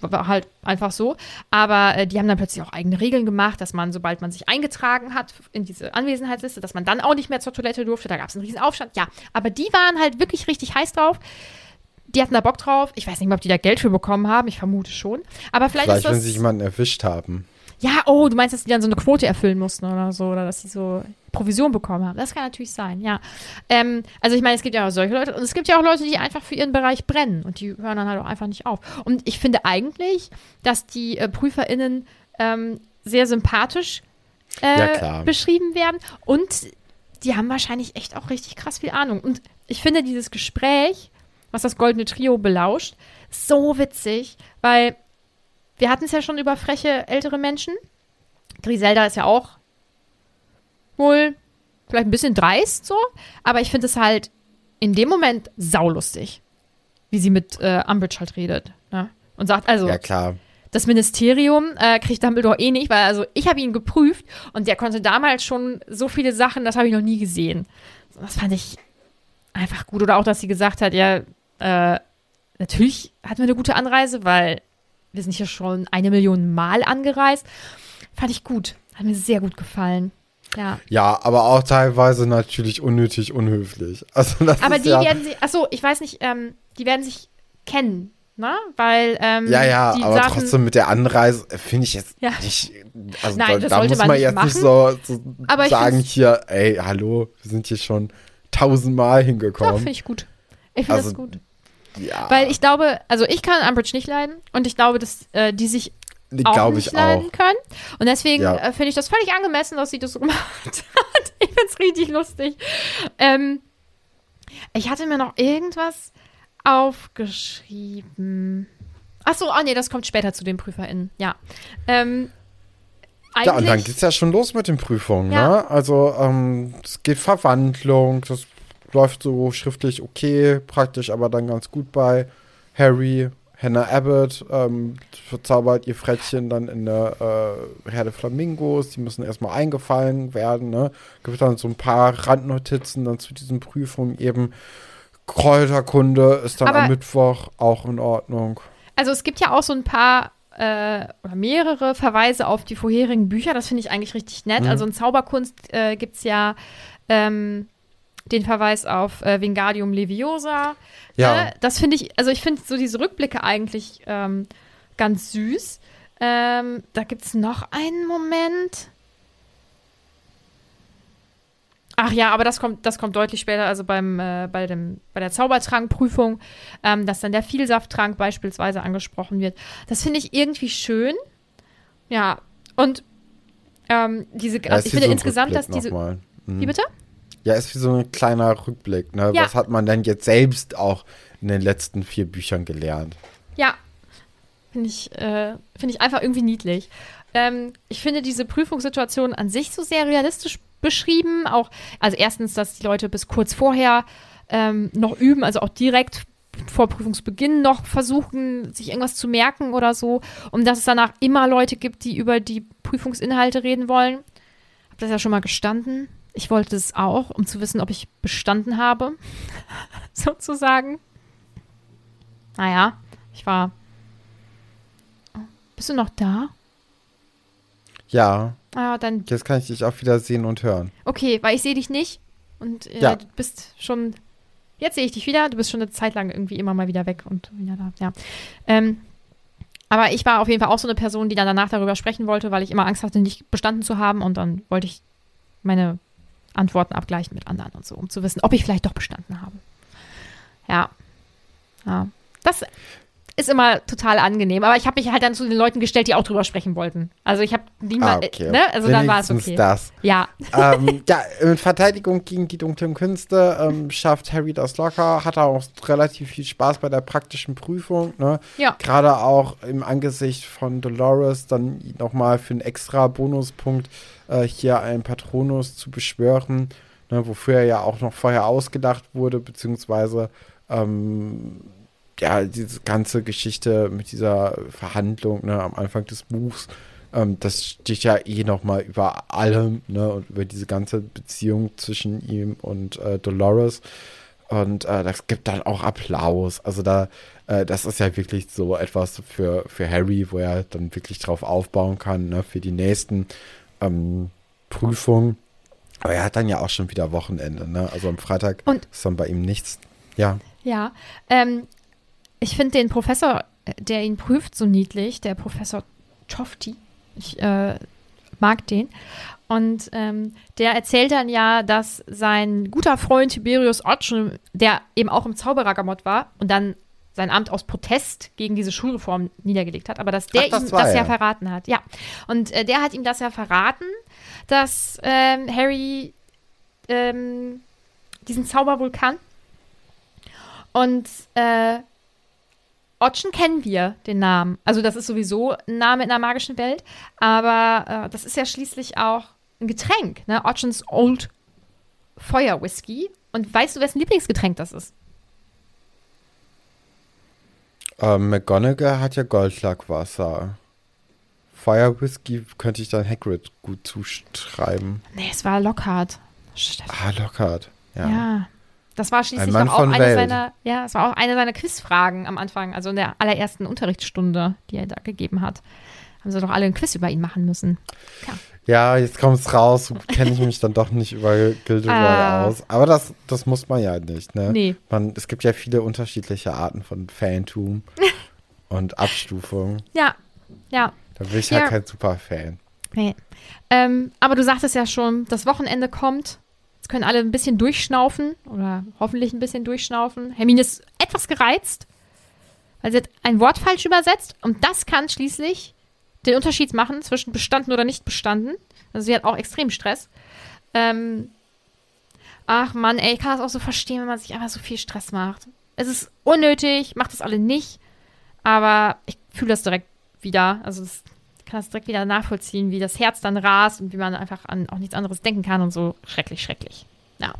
war halt einfach so. Aber äh, die haben dann plötzlich auch eigene Regeln gemacht, dass man, sobald man sich eingetragen hat in diese Anwesenheitsliste, dass man dann auch nicht mehr zur Toilette durfte. Da gab es einen riesen Aufstand. Ja, aber die waren halt wirklich richtig heiß drauf. Die hatten da Bock drauf. Ich weiß nicht mehr, ob die da Geld für bekommen haben. Ich vermute schon. Aber vielleicht, vielleicht ist das, wenn sie jemanden erwischt haben. Ja, oh, du meinst, dass die dann so eine Quote erfüllen mussten oder so, oder dass sie so Provision bekommen haben. Das kann natürlich sein, ja. Ähm, also ich meine, es gibt ja auch solche Leute und es gibt ja auch Leute, die einfach für ihren Bereich brennen und die hören dann halt auch einfach nicht auf. Und ich finde eigentlich, dass die äh, PrüferInnen ähm, sehr sympathisch äh, ja, beschrieben werden und die haben wahrscheinlich echt auch richtig krass viel Ahnung. Und ich finde dieses Gespräch, was das Goldene Trio belauscht, so witzig, weil wir hatten es ja schon über freche ältere Menschen. Griselda ist ja auch wohl vielleicht ein bisschen dreist so, aber ich finde es halt in dem Moment saulustig, wie sie mit äh, Umbridge halt redet. Ne? Und sagt, also, Ja, klar. das Ministerium äh, kriegt Dumbledore eh nicht, weil also ich habe ihn geprüft und der konnte damals schon so viele Sachen, das habe ich noch nie gesehen. Das fand ich einfach gut. Oder auch, dass sie gesagt hat, ja, äh, natürlich hatten wir eine gute Anreise, weil wir sind hier schon eine Million Mal angereist. Fand ich gut. Hat mir sehr gut gefallen. Ja. Ja, aber auch teilweise natürlich unnötig unhöflich. Also das Aber ist die ja, werden sich, achso, ich weiß nicht, ähm, die werden sich kennen, ne? Weil, ähm, Ja, ja, aber sagten, trotzdem mit der Anreise finde ich jetzt Ja. nicht. Also Nein, da, das da muss man man nicht jetzt nicht machen. so, so Aber ich sagen hier, ey, hallo, wir sind hier schon tausendmal hingekommen. finde ich gut. Ich finde Also, das gut. Ja, Weil ich glaube, also ich kann Umbridge nicht leiden und ich glaube, dass äh, die sich auch glaube nicht ich leiden auch. können. Und deswegen Ja. äh, finde ich das völlig angemessen, dass sie das gemacht hat. Ich finde es richtig lustig. Ähm, ich hatte mir noch irgendwas aufgeschrieben. Achso, oh nee, das kommt später zu den PrüferInnen. Ja. Ähm, Ja, und dann geht's ja schon los mit den Prüfungen, Ja. ne? Also, ähm, es geht Verwandlung, das läuft so schriftlich okay, praktisch aber dann ganz gut bei Harry. Hannah Abbott ähm, verzaubert ihr Frettchen dann in der äh, Herde Flamingos. Die müssen erstmal eingefallen werden. Ne? Gibt dann so ein paar Randnotizen dann zu diesen Prüfungen eben. Kräuterkunde ist dann Aber- am Mittwoch auch in Ordnung. Also es gibt ja auch so ein paar äh, oder mehrere Verweise auf die vorherigen Bücher. Das finde ich eigentlich richtig nett. Mhm. Also in Zauberkunst äh, gibt es ja ähm, den Verweis auf äh, Wingardium Leviosa. Ja. Ne? Das finde ich, also ich finde so diese Rückblicke eigentlich ähm, ganz süß. Ähm, da gibt es noch einen Moment. Ach ja, aber das kommt, das kommt deutlich später, also beim, äh, bei, dem, bei der Zaubertrankprüfung, ähm, dass dann der Vielsafttrank beispielsweise angesprochen wird. Das finde ich irgendwie schön. Ja, und ähm, diese, Ja, also ich finde so insgesamt, dass diese. Mhm. Wie bitte? Ja, ist wie so ein kleiner Rückblick. Ne? Ja. Was hat man denn jetzt selbst auch in den letzten vier Büchern gelernt? Ja. Finde ich, äh, finde ich einfach irgendwie niedlich. Ähm, ich finde diese Prüfungssituation an sich so sehr realistisch beschrieben. Auch, also erstens, dass die Leute bis kurz vorher ähm, noch üben, also auch direkt vor Prüfungsbeginn noch versuchen, sich irgendwas zu merken oder so. Und dass es danach immer Leute gibt, die über die Prüfungsinhalte reden wollen. Hab das ja schon mal gestanden. Ich wollte es auch, um zu wissen, ob ich bestanden habe. Sozusagen. Naja, ich war. Oh, Bist du noch da? Ja, Ah, dann. jetzt kann ich dich auch wieder sehen und hören. Okay, weil ich sehe dich nicht. Und äh, Ja. du bist schon. Jetzt sehe ich dich wieder. Du bist schon eine Zeit lang irgendwie immer mal wieder weg und wieder da. Ja. Ähm, aber ich war auf jeden Fall auch so eine Person, die dann danach darüber sprechen wollte, weil ich immer Angst hatte, nicht bestanden zu haben. Und dann wollte ich meine Antworten abgleichen mit anderen und so, um zu wissen, ob ich vielleicht doch bestanden habe. Ja. Ja. Das ist immer total angenehm. Aber ich habe mich halt dann zu den Leuten gestellt, die auch drüber sprechen wollten. Also ich habe niemand, ah, okay. ne? Also dann war es okay. das. Ja. ähm, ja, in Verteidigung gegen die dunklen Künste ähm, schafft Harry das locker, hat auch relativ viel Spaß bei der praktischen Prüfung. Ne? Ja. Gerade auch im Angesicht von Dolores dann nochmal für einen extra Bonuspunkt äh, hier einen Patronus zu beschwören, ne? wofür er ja auch noch vorher ausgedacht wurde, beziehungsweise ähm, ja, diese ganze Geschichte mit dieser Verhandlung ne, am Anfang des Buchs, ähm, das steht ja eh nochmal über allem, ne, und über diese ganze Beziehung zwischen ihm und äh, Dolores. Und äh, das gibt dann auch Applaus. Also da, äh, das ist ja wirklich so etwas für, für Harry, wo er dann wirklich drauf aufbauen kann, ne, für die nächsten ähm, Prüfungen. Aber er hat dann ja auch schon wieder Wochenende, ne? Also am Freitag Und- ist dann bei ihm nichts. Ja. Ja, ähm, ich finde den Professor, der ihn prüft, so niedlich, der Professor Tofti. Ich äh, mag den. Und ähm, der erzählt dann ja, dass sein guter Freund Tiberius Otschem, der eben auch im Zauberergamot war und dann sein Amt aus Protest gegen diese Schulreform niedergelegt hat, aber dass der Ach, das ihm war das ja er. verraten hat. Ja. Und äh, der hat ihm das ja verraten, dass ähm, Harry ähm, diesen Zauber wohl kann. Und äh, Otschen kennen wir, den Namen. Also das ist sowieso ein Name in der magischen Welt, aber äh, das ist ja schließlich auch ein Getränk, ne? Otschens Old Feuerwhisky. Und weißt du, wessen Lieblingsgetränk das ist? Ähm, McGonagall hat ja Goldlackwasser. Fire Whisky könnte ich dann Hagrid gut zuschreiben. Nee, es war Lockhart. Ah, Lockhart. Ja. ja. Das war schließlich Ein auch eine Welt. seiner, ja, das war auch eine seiner Quizfragen am Anfang, also in der allerersten Unterrichtsstunde, die er da gegeben hat. Haben sie doch alle ein Quiz über ihn machen müssen. Ja, jetzt kommt es raus, kenne ich mich dann doch nicht über Gilderoy Ah. aus. Aber das, das muss man ja nicht, ne? Nee. Man, es gibt ja viele unterschiedliche Arten von Fantum und Abstufung. Ja, ja. Da bin ich Ja. halt kein Super-Fan. Nee. Ähm, aber du sagtest ja schon, das Wochenende kommt. Jetzt können alle ein bisschen durchschnaufen oder hoffentlich ein bisschen durchschnaufen. Hermine ist etwas gereizt, weil sie hat ein Wort falsch übersetzt und das kann schließlich den Unterschied machen zwischen bestanden oder nicht bestanden. Also sie hat auch extrem Stress. Ähm, ach Mann, ey, ich kann das auch so verstehen, wenn man sich einfach so viel Stress macht. Es ist unnötig, macht das alle nicht, aber ich fühle das direkt wieder. Also das, kann das direkt wieder nachvollziehen, wie das Herz dann rast und wie man einfach an auch nichts anderes denken kann und so. Schrecklich, schrecklich. Ja.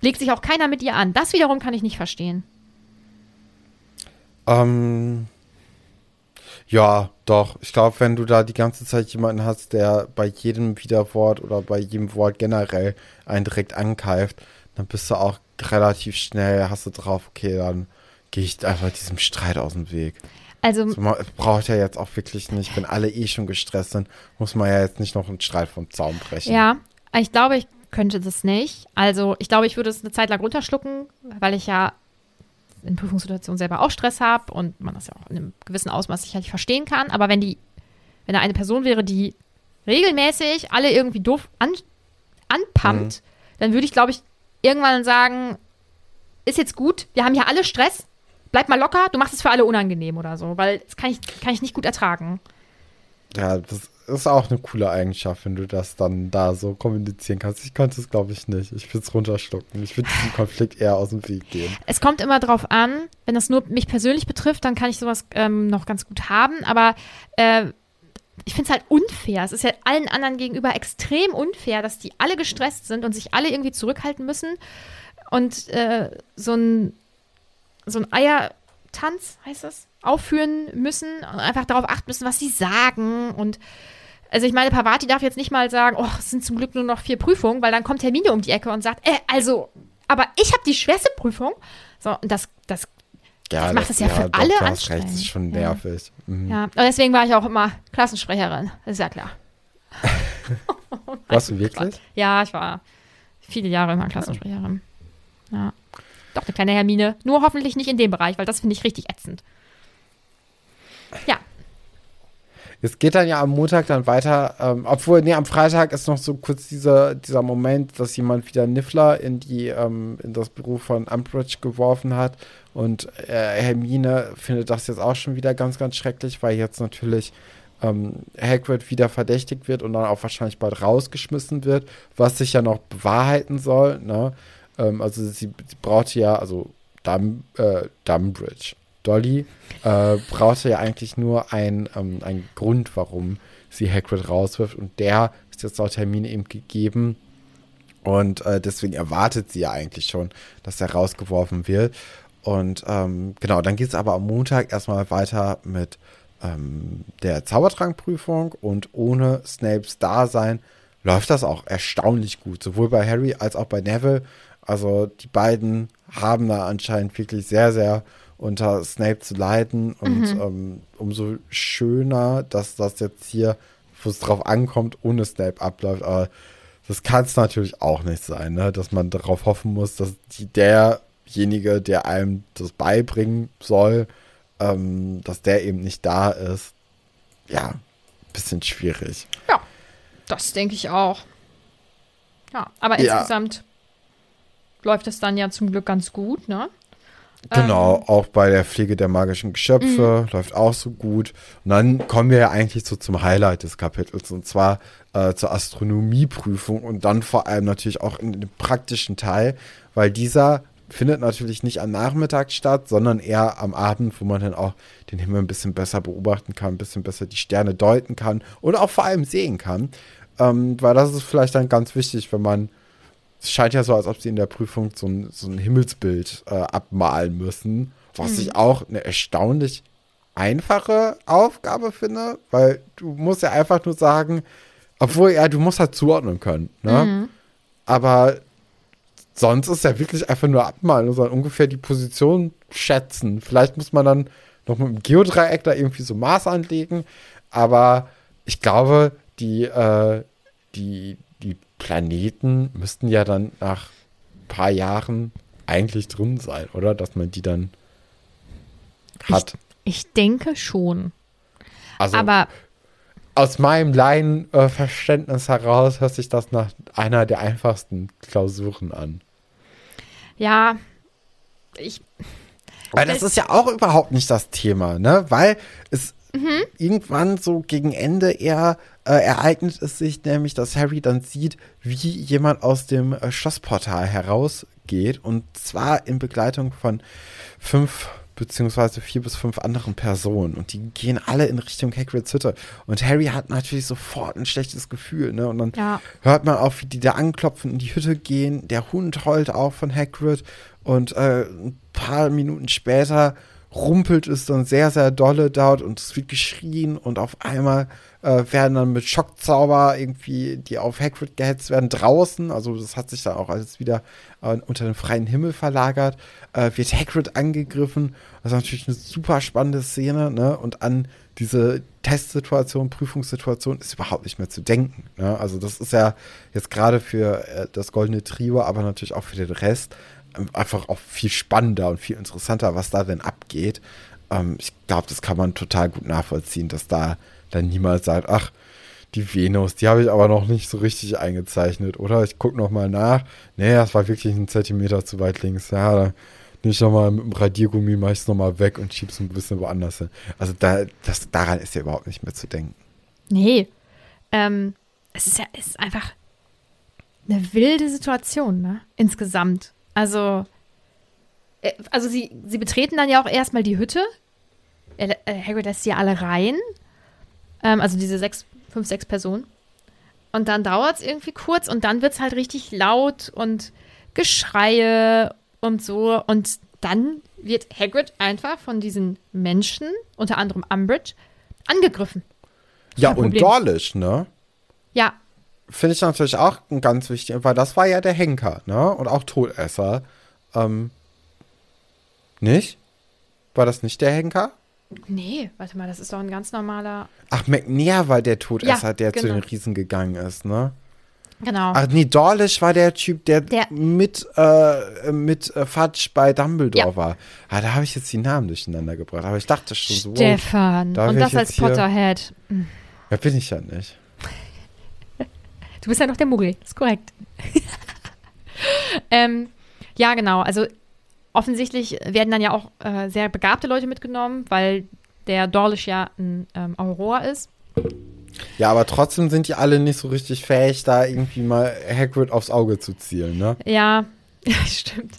Legt sich auch keiner mit ihr an. Das wiederum kann ich nicht verstehen. Ähm, ja, doch. Ich glaube, wenn du da die ganze Zeit jemanden hast, der bei jedem Widerwort oder bei jedem Wort generell einen direkt ankeift, dann bist du auch relativ schnell, hast du drauf, okay, dann gehe ich einfach diesem Streit aus dem Weg. Also, man es braucht ja jetzt auch wirklich nicht, wenn alle eh schon gestresst sind, muss man ja jetzt nicht noch einen Streit vom Zaun brechen. ja, ich glaube, ich könnte das nicht. Also, ich glaube, ich würde es eine Zeit lang runterschlucken, weil ich ja in Prüfungssituationen selber auch Stress habe und man das ja auch in einem gewissen Ausmaß sicherlich verstehen kann. Aber wenn die, wenn da eine Person wäre, die regelmäßig alle irgendwie doof an, anpumpt, dann würde ich, glaube ich, irgendwann sagen, ist jetzt gut, wir haben hier alle Stress, bleib mal locker, du machst es für alle unangenehm oder so, weil das kann ich, kann ich nicht gut ertragen. Ja, das ist auch eine coole Eigenschaft, wenn du das dann da so kommunizieren kannst. Ich könnte es, glaube ich, nicht. Ich würde es runterschlucken. Ich würde diesem Konflikt eher aus dem Weg gehen. Es kommt immer drauf an, wenn das nur mich persönlich betrifft, dann kann ich sowas ähm, noch ganz gut haben, aber äh, ich finde es halt unfair. Es ist ja allen anderen gegenüber extrem unfair, dass die alle gestresst sind und sich alle irgendwie zurückhalten müssen und äh, so ein so ein Eiertanz, heißt das, aufführen müssen und einfach darauf achten müssen, was sie sagen und also ich meine, Pavati darf jetzt nicht mal sagen, oh, es sind zum Glück nur noch vier Prüfungen, weil dann kommt Hermine um die Ecke und sagt, äh, also, aber ich habe die schwerste Prüfung. So, und das, das, Ja, Ich mach das ja für doch, alle recht, das ist anstrengend. schon Ja. nervig. Mhm. ja. Und deswegen war ich auch immer Klassensprecherin. Das ist ja klar. Warst du wirklich? Ja, ich war viele Jahre immer Klassensprecherin. Ja. Doch, eine kleine Hermine. Nur hoffentlich nicht in dem Bereich, weil das finde ich richtig ätzend. Ja, Es geht dann ja am Montag dann weiter, ähm, obwohl, nee, am Freitag ist noch so kurz dieser, dieser Moment, dass jemand wieder Niffler in die, ähm, in das Büro von Umbridge geworfen hat. Und äh, Hermine findet das jetzt auch schon wieder ganz, ganz schrecklich, weil jetzt natürlich ähm, Hagrid wieder verdächtigt wird und dann auch wahrscheinlich bald rausgeschmissen wird, was sich ja noch bewahrheiten soll, ne? Ähm, also sie, sie brauchte ja, also Dum, äh, Dumbridge, Dolly, äh, brauchte ja eigentlich nur ein, ähm, einen Grund, warum sie Hagrid rauswirft. Und der ist jetzt laut Hermine eben gegeben. Und äh, deswegen erwartet sie ja eigentlich schon, dass er rausgeworfen wird. Und ähm, genau, dann geht es aber am Montag erstmal weiter mit ähm, der Zaubertrankprüfung. Und ohne Snapes Dasein läuft das auch erstaunlich gut. Sowohl bei Harry als auch bei Neville. Also die beiden haben da anscheinend wirklich sehr, sehr unter Snape zu leiden. Und ähm, umso schöner, dass das jetzt hier, wo es drauf ankommt, ohne Snape abläuft. Aber das kann es natürlich auch nicht sein, ne? dass man darauf hoffen muss, dass die, derjenige, der einem das beibringen soll, ähm, dass der eben nicht da ist. Ja, bisschen schwierig. ja, das denke ich auch. Ja, aber Ja. insgesamt läuft es dann ja zum Glück ganz gut, ne? Genau, auch bei der Pflege der magischen Geschöpfe läuft auch so gut. Und dann kommen wir ja eigentlich so zum Highlight des Kapitels und zwar äh, zur Astronomieprüfung und dann vor allem natürlich auch in dem praktischen Teil, weil dieser findet natürlich nicht am Nachmittag statt, sondern eher am Abend, wo man dann auch den Himmel ein bisschen besser beobachten kann, ein bisschen besser die Sterne deuten kann und auch vor allem sehen kann. Ähm, weil das ist vielleicht dann ganz wichtig, wenn man es scheint ja so, als ob sie in der Prüfung so ein, so ein Himmelsbild äh, abmalen müssen, was Mhm. ich auch eine erstaunlich einfache Aufgabe finde, weil du musst ja einfach nur sagen, obwohl, ja, du musst halt zuordnen können, ne? Mhm. Aber sonst ist ja wirklich einfach nur abmalen, sondern ungefähr die Position schätzen. Vielleicht muss man dann noch mit dem Geodreieck da irgendwie so Maß anlegen, aber ich glaube, die, äh, die, die Planeten müssten ja dann nach ein paar Jahren eigentlich drin sein, oder? Dass man die dann hat. Ich denke schon. also Aber aus meinem Laienverständnis heraus hört sich das nach einer der einfachsten Klausuren an. ja, ich, Weil das ist ja auch überhaupt nicht das Thema, ne? Weil es Mhm. irgendwann so gegen Ende eher äh, ereignet es sich nämlich, dass Harry dann sieht, wie jemand aus dem äh, Schlossportal herausgeht und zwar in Begleitung von fünf beziehungsweise vier bis fünf anderen Personen und die gehen alle in Richtung Hagrids Hütte und Harry hat natürlich sofort ein schlechtes Gefühl, ne? Und dann Ja. hört man auch, wie die da anklopfen, in die Hütte gehen. Der Hund heult auch von Hagrid. Und äh, ein paar Minuten später rumpelt es dann sehr, sehr dolle dort und es wird geschrien und auf einmal äh, werden dann mit Schockzauber irgendwie, die auf Hagrid gehetzt werden, draußen, also das hat sich dann auch alles wieder äh, unter den freien Himmel verlagert, äh, wird Hagrid angegriffen. Das ist natürlich eine super spannende Szene, ne? Und an diese Testsituation, Prüfungssituation ist überhaupt nicht mehr zu denken. Ne? Also das ist ja jetzt gerade für äh, das Goldene Trio, aber natürlich auch für den Rest einfach auch viel spannender und viel interessanter, was da denn abgeht. Ähm, ich glaube, das kann man total gut nachvollziehen, dass da dann niemand sagt, ach, die Venus, die habe ich aber noch nicht so richtig eingezeichnet, oder? Ich gucke noch mal nach. Nee, das war wirklich ein Zentimeter zu weit links. Ja, dann nehme ich noch mal mit dem Radiergummi, mache ich es noch mal weg und schiebe es ein bisschen woanders hin. Also da, das, daran ist ja überhaupt nicht mehr zu denken. nee. Ähm, es ist ja es ist einfach eine wilde Situation, ne? Insgesamt. Also, äh, also sie, sie betreten dann ja auch erstmal die Hütte. Äh, Hagrid lässt sie alle rein. Ähm, also diese sechs, fünf, sechs Personen. Und dann dauert es irgendwie kurz und dann wird es halt richtig laut und Geschreie und so. Und dann wird Hagrid einfach von diesen Menschen, unter anderem Umbridge, angegriffen. Ja, und. Dorlish, ne? Ja, Finde ich natürlich auch ein ganz wichtig, weil das war ja der Henker, ne? Und auch Todesser. Ähm, nicht? War das nicht der Henker? nee, warte mal, das ist doch ein ganz normaler. Ach, McNair war der Todesser, Ja, der zu genau. den Riesen gegangen ist, ne? Genau. Ach nee, Dawlish war der Typ, der, Der- mit, äh, mit äh, Fudge bei Dumbledore Ja. war. Ah, da habe ich jetzt die Namen durcheinander gebracht. Aber ich dachte schon so, Stefan. da Und das als jetzt hier- Potterhead. ja, bin ich ja nicht. Du bist ja noch der Muggel, ist korrekt. ähm, ja, genau. Also offensichtlich werden dann ja auch äh, sehr begabte Leute mitgenommen, weil der Dawlish ja ein ähm, Aurora ist. Ja, aber trotzdem sind die alle nicht so richtig fähig, da irgendwie mal Hagrid aufs Auge zu zielen, ne? Ja, ja stimmt.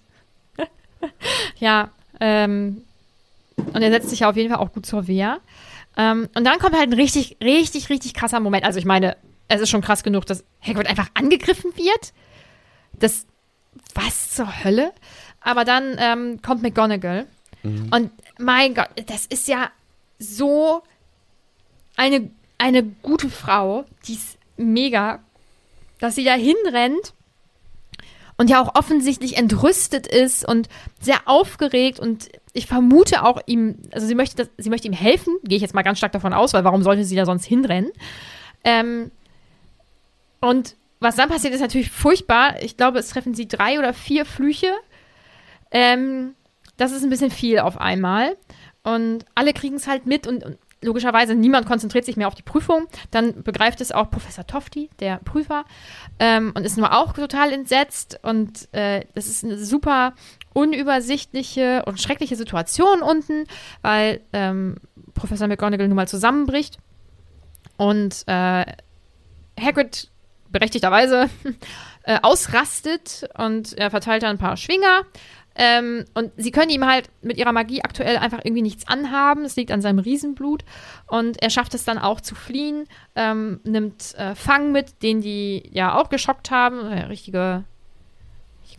ja, ähm, und er setzt sich ja auf jeden Fall auch gut zur Wehr. Ähm, und dann kommt halt ein richtig, richtig, richtig krasser Moment. Also ich meine, es ist schon krass genug, dass Hagrid einfach angegriffen wird. Das, was zur Hölle? Aber dann ähm, kommt McGonagall. Und mein Gott, das ist ja so eine, eine gute Frau, die ist mega, dass sie da hinrennt und ja auch offensichtlich entrüstet ist und sehr aufgeregt und ich vermute auch ihm, also sie möchte, das, sie möchte ihm helfen, gehe ich jetzt mal ganz stark davon aus, weil warum sollte sie da sonst hinrennen? Ähm, und was dann passiert, ist natürlich furchtbar. Ich glaube, es treffen sie drei oder vier Flüche. Ähm, das ist ein bisschen viel auf einmal. Und alle kriegen es halt mit und, und logischerweise niemand konzentriert sich mehr auf die Prüfung. Dann begreift es auch Professor Tofti, der Prüfer, ähm, und ist nur auch total entsetzt. Und äh, das ist eine super unübersichtliche und schreckliche Situation unten, weil ähm, Professor McGonagall nun mal zusammenbricht. Und äh, Hagrid berechtigterweise äh, ausrastet und er verteilt dann ein paar Schwinger. Ähm, und sie können ihm halt mit ihrer Magie aktuell einfach irgendwie nichts anhaben. Es liegt an seinem Riesenblut. Und er schafft es dann auch zu fliehen, ähm, nimmt äh, Fang mit, den die ja auch geschockt haben. Äh, richtige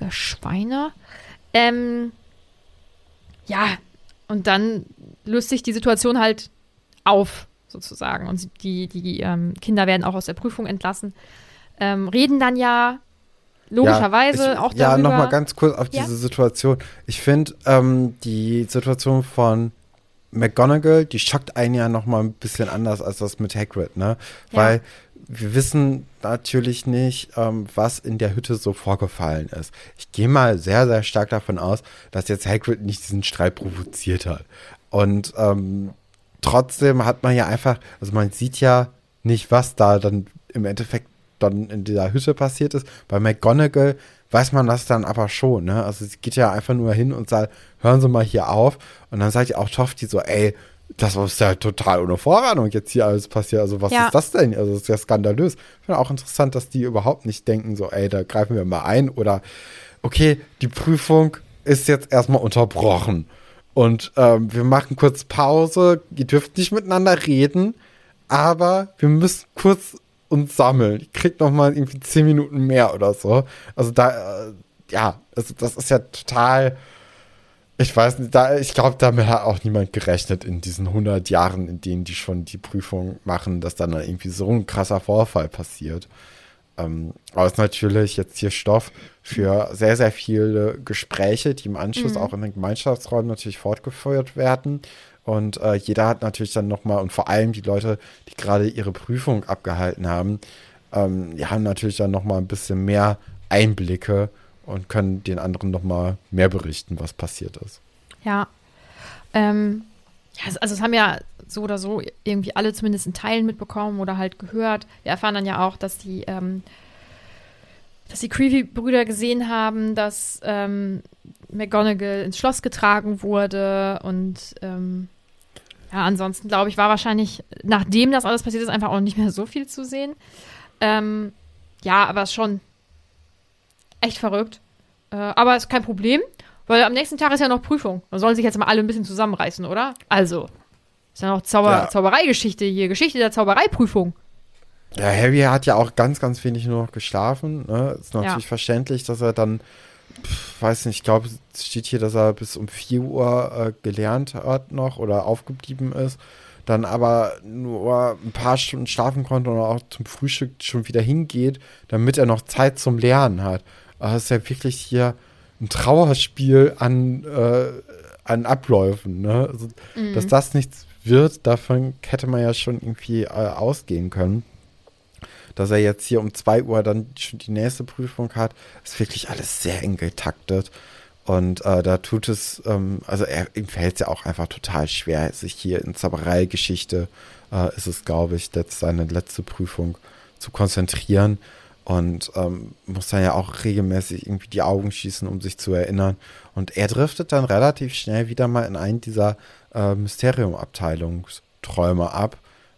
Schweine. Ähm, ja, und dann löst sich die Situation halt auf, sozusagen. Und die, die ähm, Kinder werden auch aus der Prüfung entlassen. Ähm, reden dann ja logischerweise ja, ich, auch darüber. Ja, nochmal ganz kurz auf ja? diese Situation. Ich finde ähm, die Situation von McGonagall, die schockt einen ja nochmal ein bisschen anders als das mit Hagrid, ne? Ja. Weil wir wissen natürlich nicht, ähm, was in der Hütte so vorgefallen ist. Ich gehe mal sehr, sehr stark davon aus, dass jetzt Hagrid nicht diesen Streit provoziert hat. Und ähm, trotzdem hat man ja einfach, also man sieht ja nicht, was da dann im Endeffekt dann in dieser Hütte passiert ist. Bei McGonagall weiß man das dann aber schon, ne? Also sie geht ja einfach nur hin und sagt, hören Sie mal hier auf. Und dann sagt ja auch Tofti so, ey, das ist ja total ohne Vorwarnung jetzt hier alles passiert. Also was ja. ist das denn? Also das ist ja skandalös. Ich finde auch interessant, dass die überhaupt nicht denken, so, ey, da greifen wir mal ein oder okay, die Prüfung ist jetzt erstmal unterbrochen. Und ähm, wir machen kurz Pause. Ihr dürft nicht miteinander reden, aber wir müssen kurz uns sammeln. Ich krieg noch mal irgendwie zehn Minuten mehr oder so. Also da, äh, ja, also das ist ja total ich weiß nicht, da, ich glaube, damit hat auch niemand gerechnet in diesen 100 Jahren, in denen die schon die Prüfung machen, dass dann irgendwie so ein krasser Vorfall passiert. Ähm, aber es ist natürlich jetzt hier Stoff für sehr, sehr viele Gespräche, die im Anschluss mhm. auch in den Gemeinschaftsräumen natürlich fortgeführt werden. Und äh, jeder hat natürlich dann nochmal, und vor allem die Leute, die gerade ihre Prüfung abgehalten haben, ähm, die haben natürlich dann nochmal ein bisschen mehr Einblicke und können den anderen noch mal mehr berichten, was passiert ist. Ja. Ähm, also es haben ja so oder so irgendwie alle zumindest in Teilen mitbekommen oder halt gehört. Wir erfahren dann ja auch, dass die, ähm, dass die Creevy-Brüder gesehen haben, dass ähm, McGonagall ins Schloss getragen wurde und ähm, ja, ansonsten glaube ich, war wahrscheinlich, nachdem das alles passiert ist, einfach auch nicht mehr so viel zu sehen. Ähm, ja, aber schon echt verrückt. Äh, aber ist kein Problem, weil am nächsten Tag ist ja noch Prüfung. Da sollen sich jetzt mal alle ein bisschen zusammenreißen, oder? Also, ist ja noch Zauber ja. Zaubereigeschichte hier, Geschichte der Zaubereiprüfung. Ja, Harry hat ja auch ganz, ganz wenig nur noch geschlafen. Ne? Ist natürlich ja. verständlich, dass er dann, pf, weiß nicht, ich glaube, es steht hier, dass er bis um 4 Uhr äh, gelernt hat noch oder aufgeblieben ist. Dann aber nur ein paar Stunden schlafen konnte und auch zum Frühstück schon wieder hingeht, damit er noch Zeit zum Lernen hat. Aber es ist ja wirklich hier ein Trauerspiel an, äh, an Abläufen. Ne? Also, mhm. Dass das nichts wird, davon hätte man ja schon irgendwie äh, ausgehen können. Dass er jetzt hier um 2 Uhr dann schon die nächste Prüfung hat, ist wirklich alles sehr eng getaktet. Und äh, da tut es, ähm, also er, ihm fällt es ja auch einfach total schwer, sich hier in Zaubereigeschichte, äh, ist es, glaube ich, jetzt seine letzte Prüfung zu konzentrieren und ähm, muss dann ja auch regelmäßig irgendwie die Augen schießen, um sich zu erinnern. Und er driftet dann relativ schnell wieder mal in einen dieser äh, Mysterium-Abteilungsträume ab,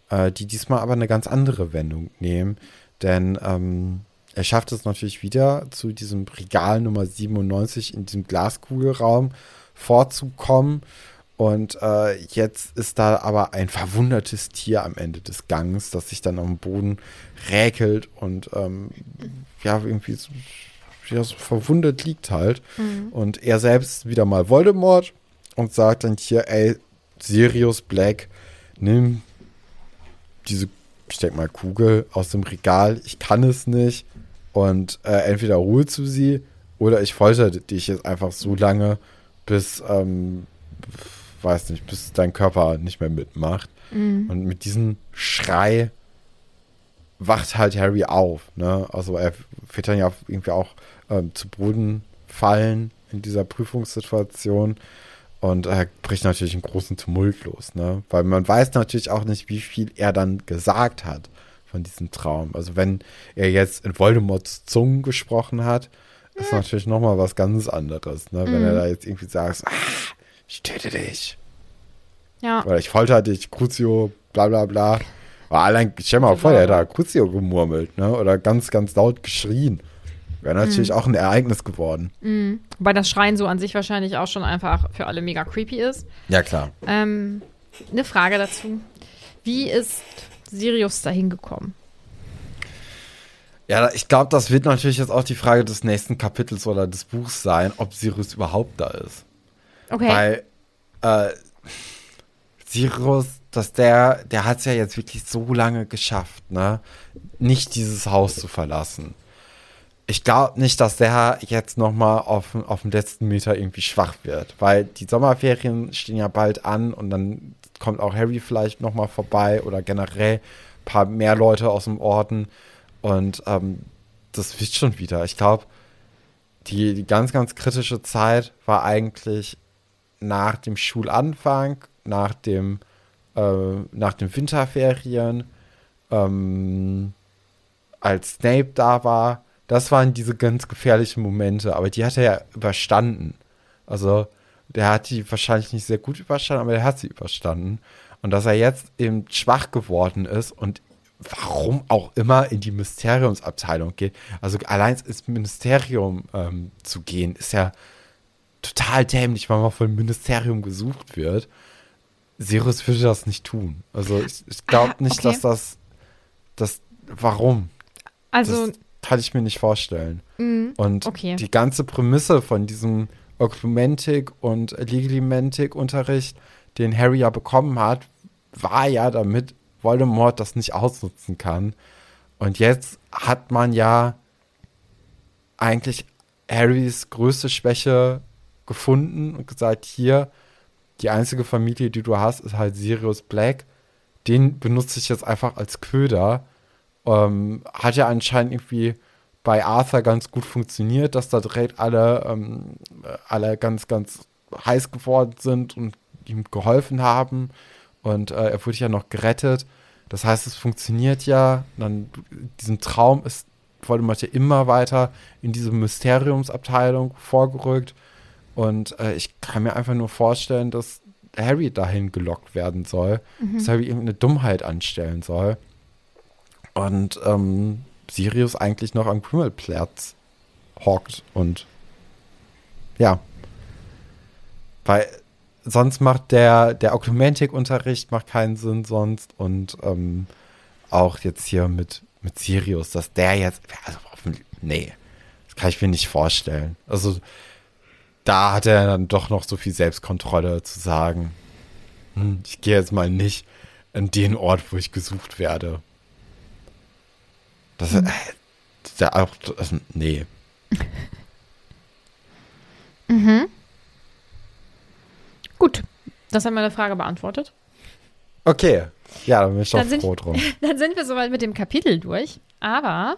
äh, die diesmal aber eine ganz andere Wendung nehmen. Denn ähm, er schafft es natürlich wieder, zu diesem Regal Nummer 97 in diesem Glaskugelraum vorzukommen. Und äh, jetzt ist da aber ein verwundertes Tier am Ende des Gangs, das sich dann am Boden räkelt und ähm, ja, irgendwie so, ja, so verwundet liegt halt. Mhm. Und er selbst wieder mal Voldemort und sagt dann hier, ey, Sirius Black, nimm diese, ich denke mal, Kugel aus dem Regal, ich kann es nicht. Und äh, entweder holst du sie oder ich folter dich jetzt einfach so lange, bis, ähm, weiß nicht, bis dein Körper nicht mehr mitmacht. Mhm. Und mit diesem Schrei wacht halt Harry auf. Ne? Also er wird dann ja irgendwie auch ähm, zu Boden fallen in dieser Prüfungssituation. Und er bricht natürlich einen großen Tumult los, ne? Weil man weiß natürlich auch nicht, wie viel er dann gesagt hat von diesem Traum. Also wenn er jetzt in Voldemorts Zungen gesprochen hat, ist natürlich nochmal was ganz anderes, ne? Wenn mhm. er da jetzt irgendwie sagt, ah, ich töte dich. Ja. Oder ich folter dich, Crucio, bla bla bla. Aber allein, stell mal vor, der hat da Crucio gemurmelt, ne? Oder ganz, ganz laut geschrien. Wäre natürlich mhm. auch ein Ereignis geworden. Mhm. Wobei das Schreien so an sich wahrscheinlich auch schon einfach für alle mega creepy ist. Ja, klar. Ähm, eine Frage dazu. Wie ist Sirius dahin gekommen? Ja, ich glaube, das wird natürlich jetzt auch die Frage des nächsten Kapitels oder des Buchs sein, ob Sirius überhaupt da ist. Okay. Weil äh, Sirius, dass der, der hat es ja jetzt wirklich so lange geschafft, ne? Nicht dieses Haus zu verlassen. Ich glaube nicht, dass der jetzt nochmal auf, auf dem letzten Meter irgendwie schwach wird, weil die Sommerferien stehen ja bald an und dann kommt auch Harry vielleicht nochmal vorbei oder generell ein paar mehr Leute aus dem Orden und ähm, das wird schon wieder. Ich glaube, die, die ganz, ganz kritische Zeit war eigentlich nach dem Schulanfang, nach dem, äh, nach den Winterferien, ähm, als Snape da war. Das waren diese ganz gefährlichen Momente, aber die hat er ja überstanden. Also, der hat die wahrscheinlich nicht sehr gut überstanden, aber er hat sie überstanden. Und dass er jetzt eben schwach geworden ist und warum auch immer in die Mysteriumsabteilung geht. Also allein ins Ministerium ähm, zu gehen, ist ja total dämlich, weil man vom Ministerium gesucht wird. Sirius würde das nicht tun. Also ich, ich glaube Ah, nicht, okay. dass das, das, warum? also, das kann ich mir nicht vorstellen. mh, Und okay. die ganze Prämisse von diesem Oklumentik und Legilimentik-Unterricht, den Harry ja bekommen hat, war ja, damit Voldemort das nicht ausnutzen kann. Und jetzt hat man ja eigentlich Harrys größte Schwäche gefunden und gesagt, hier, die einzige Familie, die du hast, ist halt Sirius Black. Den benutze ich jetzt einfach als Köder. Ähm, hat ja anscheinend irgendwie bei Arthur ganz gut funktioniert, dass da direkt alle, ähm, alle ganz, ganz heiß geworden sind und ihm geholfen haben. Und äh, er wurde ja noch gerettet. Das heißt, es funktioniert ja. Dann diesen Traum ist Voldemort ja immer weiter in diese Mysteriumsabteilung vorgerückt. Und äh, ich kann mir einfach nur vorstellen, dass Harry dahin gelockt werden soll, dass Harry irgendeine Dummheit anstellen soll. Und ähm, Sirius eigentlich noch am Krümelplatz hockt und ja. Weil sonst macht der, der Oklumentik-Unterricht macht keinen Sinn sonst und ähm, auch jetzt hier mit, mit Sirius, dass der jetzt, also, nee, das kann ich mir nicht vorstellen. Also da hat er dann doch noch so viel Selbstkontrolle zu sagen, hm, ich gehe jetzt mal nicht an den Ort, wo ich gesucht werde. Das, äh, das, ist auch, das, nee. Gut, das haben wir eine Frage beantwortet. Okay, ja, dann bin ich doch froh drum. Dann sind wir soweit mit dem Kapitel durch. Aber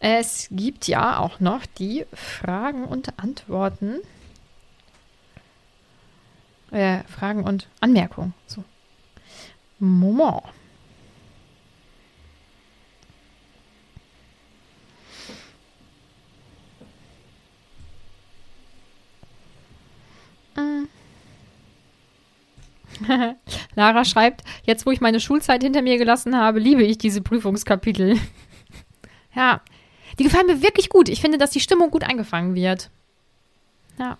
es gibt ja auch noch die Fragen und Antworten. Äh, Fragen und Anmerkungen. So. Moment. Mm. Lara schreibt, jetzt wo ich meine Schulzeit hinter mir gelassen habe, liebe ich diese Prüfungskapitel. ja, die gefallen mir wirklich gut. Ich finde, dass die Stimmung gut eingefangen wird. Ja.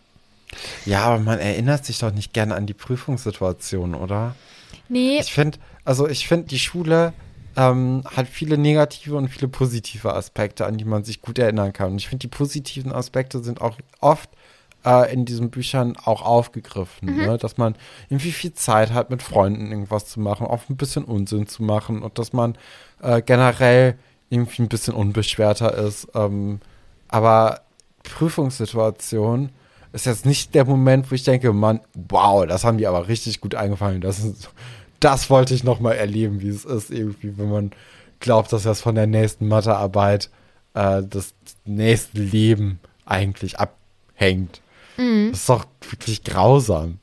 Ja, aber man erinnert sich doch nicht gerne an die Prüfungssituation, oder? Nee, Ich finde, also ich finde, die Schule ähm, hat viele negative und viele positive Aspekte, an die man sich gut erinnern kann. Und ich finde, die positiven Aspekte sind auch oft äh, in diesen Büchern auch aufgegriffen, ne? dass man irgendwie viel Zeit hat, mit Freunden irgendwas zu machen, auch ein bisschen Unsinn zu machen und dass man äh, generell irgendwie ein bisschen unbeschwerter ist. Ähm, aber Prüfungssituation ist jetzt nicht der Moment, wo ich denke, Mann, wow, das haben die aber richtig gut eingefangen. Das, ist, das wollte ich noch mal erleben, wie es ist, irgendwie, wenn man glaubt, dass das von der nächsten Mathearbeit äh, das nächste Leben eigentlich abhängt. Das ist doch wirklich grausam.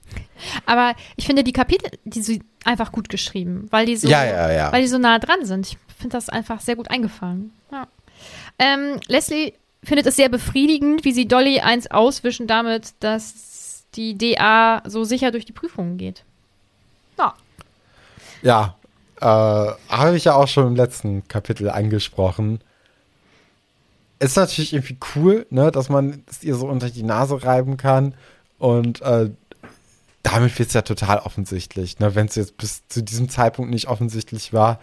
aber ich finde die Kapitel, die sind einfach gut geschrieben, weil die so, Ja, ja, ja. weil die so nah dran sind. Ich finde das einfach sehr gut eingefangen. Ähm, Leslie findet es sehr befriedigend, wie sie Dolly eins auswischen damit, dass die DA so sicher durch die Prüfungen geht. Ja. Ja, äh, habe ich ja auch schon im letzten Kapitel angesprochen. Ist natürlich irgendwie cool, ne, dass man es ihr so unter die Nase reiben kann. Und äh, damit wird es ja total offensichtlich, ne, wenn es jetzt bis zu diesem Zeitpunkt nicht offensichtlich war.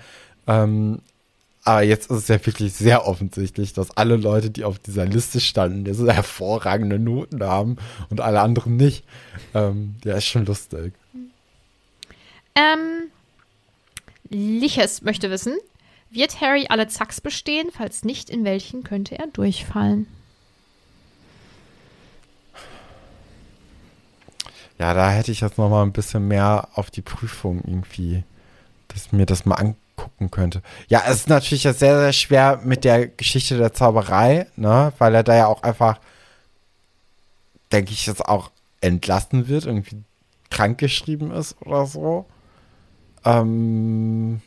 Ähm, Aber jetzt ist es ja wirklich sehr offensichtlich, dass alle Leute, die auf dieser Liste standen, diese hervorragende Noten haben und alle anderen nicht. Ähm, ja, ist schon lustig. Ähm, Liches möchte wissen, wird Harry alle Zacks bestehen? Falls nicht, in welchen könnte er durchfallen? Ja, da hätte ich jetzt noch mal ein bisschen mehr auf die Prüfung irgendwie, dass mir das mal angucken könnte. Ja, es ist natürlich jetzt sehr, sehr schwer mit der Geschichte der Zauberei, ne, weil er da ja auch einfach, denke ich, jetzt auch entlassen wird, irgendwie krankgeschrieben ist oder so. Ähm,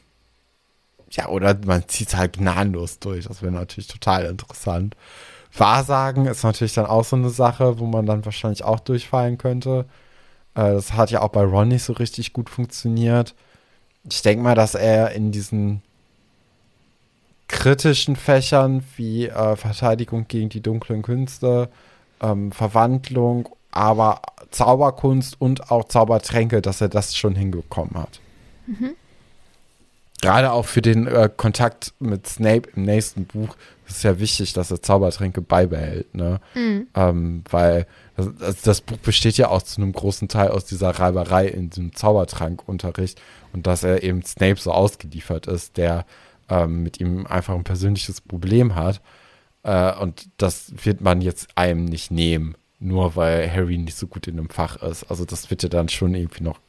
ja, oder man zieht es halt gnadenlos durch. Das wäre natürlich total interessant. Wahrsagen ist natürlich dann auch so eine Sache, wo man dann wahrscheinlich auch durchfallen könnte. Äh, das hat ja auch bei Ron nicht so richtig gut funktioniert. Ich denke mal, dass er in diesen kritischen Fächern wie äh, Verteidigung gegen die dunklen Künste, ähm, Verwandlung, aber Zauberkunst und auch Zaubertränke, dass er das schon hingekommen hat. Mhm. Gerade auch für den äh, Kontakt mit Snape im nächsten Buch ist es ja wichtig, dass er Zaubertränke beibehält, ne? Mhm. Ähm, weil das, das, Buch besteht ja auch zu einem großen Teil aus dieser Reiberei in diesem Zaubertrankunterricht und dass er eben Snape so ausgeliefert ist, der ähm, mit ihm einfach ein persönliches Problem hat. Äh, und das wird man jetzt einem nicht nehmen, nur weil Harry nicht so gut in dem Fach ist. Also das wird er dann schon irgendwie noch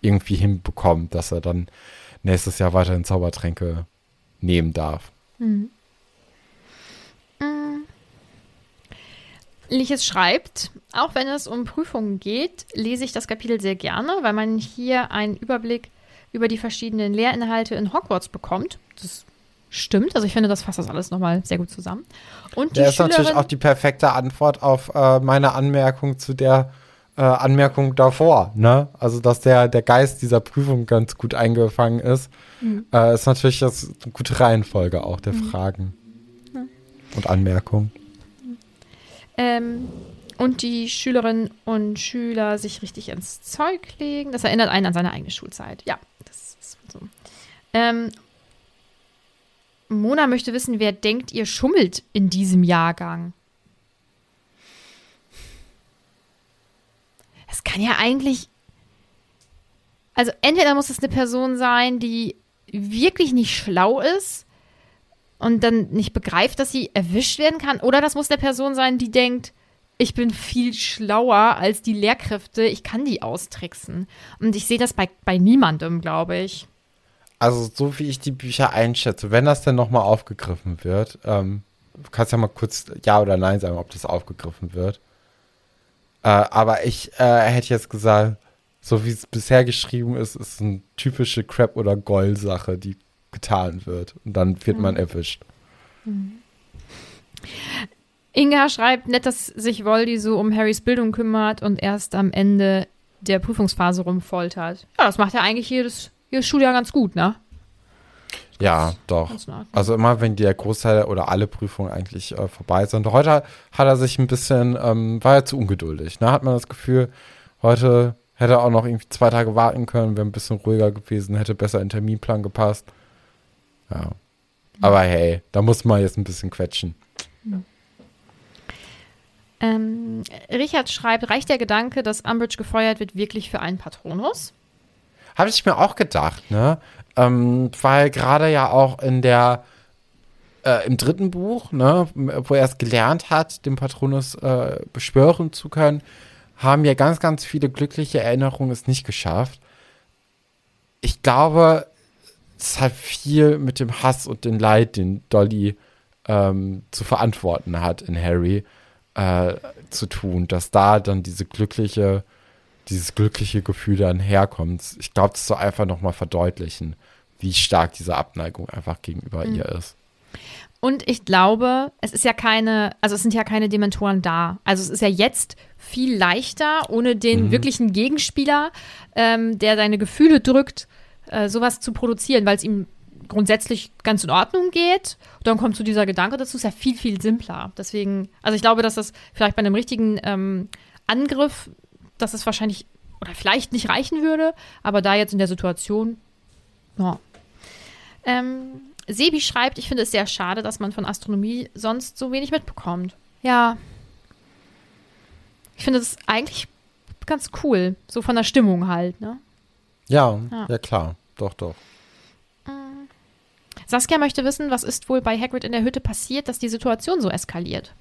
irgendwie hinbekommen, dass er dann nächstes Jahr weiterhin Zaubertränke nehmen darf. Mhm. Liches schreibt, auch wenn es um Prüfungen geht, lese ich das Kapitel sehr gerne, weil man hier einen Überblick über die verschiedenen Lehrinhalte in Hogwarts bekommt. Das stimmt, also ich finde, das fasst das alles nochmal sehr gut zusammen. Und die der ist natürlich auch die perfekte Antwort auf äh, meine Anmerkung zu der äh, Anmerkung davor, ne? Also, dass der, der Geist dieser Prüfung ganz gut eingefangen ist, mhm. äh, ist natürlich das eine gute Reihenfolge auch der mhm. Fragen mhm. und Anmerkungen. Ähm, und die Schülerinnen und Schüler sich richtig ins Zeug legen. Das erinnert einen an seine eigene Schulzeit. Ja, das ist so. Ähm, Mona möchte wissen, wer denkt, ihr schummelt in diesem Jahrgang? Es kann ja eigentlich. Also, entweder muss es eine Person sein, die wirklich nicht schlau ist und dann nicht begreift, dass sie erwischt werden kann. Oder das muss eine Person sein, die denkt, ich bin viel schlauer als die Lehrkräfte, ich kann die austricksen. Und ich sehe das bei, bei niemandem, glaube ich. Also, so wie ich die Bücher einschätze, wenn das denn nochmal aufgegriffen wird, ähm, kannst ja mal kurz Ja oder Nein sagen, ob das aufgegriffen wird. Äh, aber ich äh, hätte jetzt gesagt, so wie es bisher geschrieben ist, ist eine typische Crap- oder Goll-Sache, die getan wird. Und dann wird mhm. man erwischt. Mhm. Inga schreibt nett, dass sich Voldy so um Harrys Bildung kümmert und erst am Ende der Prüfungsphase rumfoltert. Ja, das macht ja eigentlich jedes, jedes Schuljahr ganz gut, ne? Ja, doch. Also immer, wenn der Großteil oder alle Prüfungen eigentlich äh, vorbei sind. Heute hat er sich ein bisschen, ähm, war er zu ungeduldig. Ne? Hat man das Gefühl, heute hätte er auch noch irgendwie zwei Tage warten können, wäre ein bisschen ruhiger gewesen, hätte besser in den Terminplan gepasst. Ja. Aber hey, da muss man jetzt ein bisschen quetschen. Ähm, Richard schreibt, reicht der Gedanke, dass Umbridge gefeuert wird, wirklich für einen Patronus? Habe ich mir auch gedacht, ne? Ähm, weil gerade ja auch in der äh, im dritten Buch, ne, wo er es gelernt hat, den Patronus äh, beschwören zu können, haben ja ganz, ganz viele glückliche Erinnerungen es nicht geschafft. Ich glaube, es hat viel mit dem Hass und dem Leid, den Dolly ähm, zu verantworten hat in Harry, äh, zu tun, dass da dann diese glückliche, dieses glückliche Gefühl dann herkommt. Ich glaube, das soll einfach nochmal verdeutlichen, wie stark diese Abneigung einfach gegenüber mhm. ihr ist. Und ich glaube, es ist ja keine, also es sind ja keine Dementoren da. Also es ist ja jetzt viel leichter, ohne den mhm. wirklichen Gegenspieler, ähm, der deine Gefühle drückt, äh, sowas zu produzieren, weil es ihm grundsätzlich ganz in Ordnung geht. Und dann kommt so dieser Gedanke dazu, ist ja viel, viel simpler. Deswegen, also ich glaube, dass das vielleicht bei einem richtigen ähm, Angriff, dass es wahrscheinlich oder vielleicht nicht reichen würde, aber da jetzt in der Situation, ja. Ähm, Sebi schreibt, ich finde es sehr schade, dass man von Astronomie sonst so wenig mitbekommt. Ja. Ich finde das eigentlich ganz cool. So von der Stimmung halt, ne? Ja, Ja. ja, klar. Doch, doch. Saskia möchte wissen, was ist wohl bei Hagrid in der Hütte passiert, dass die Situation so eskaliert.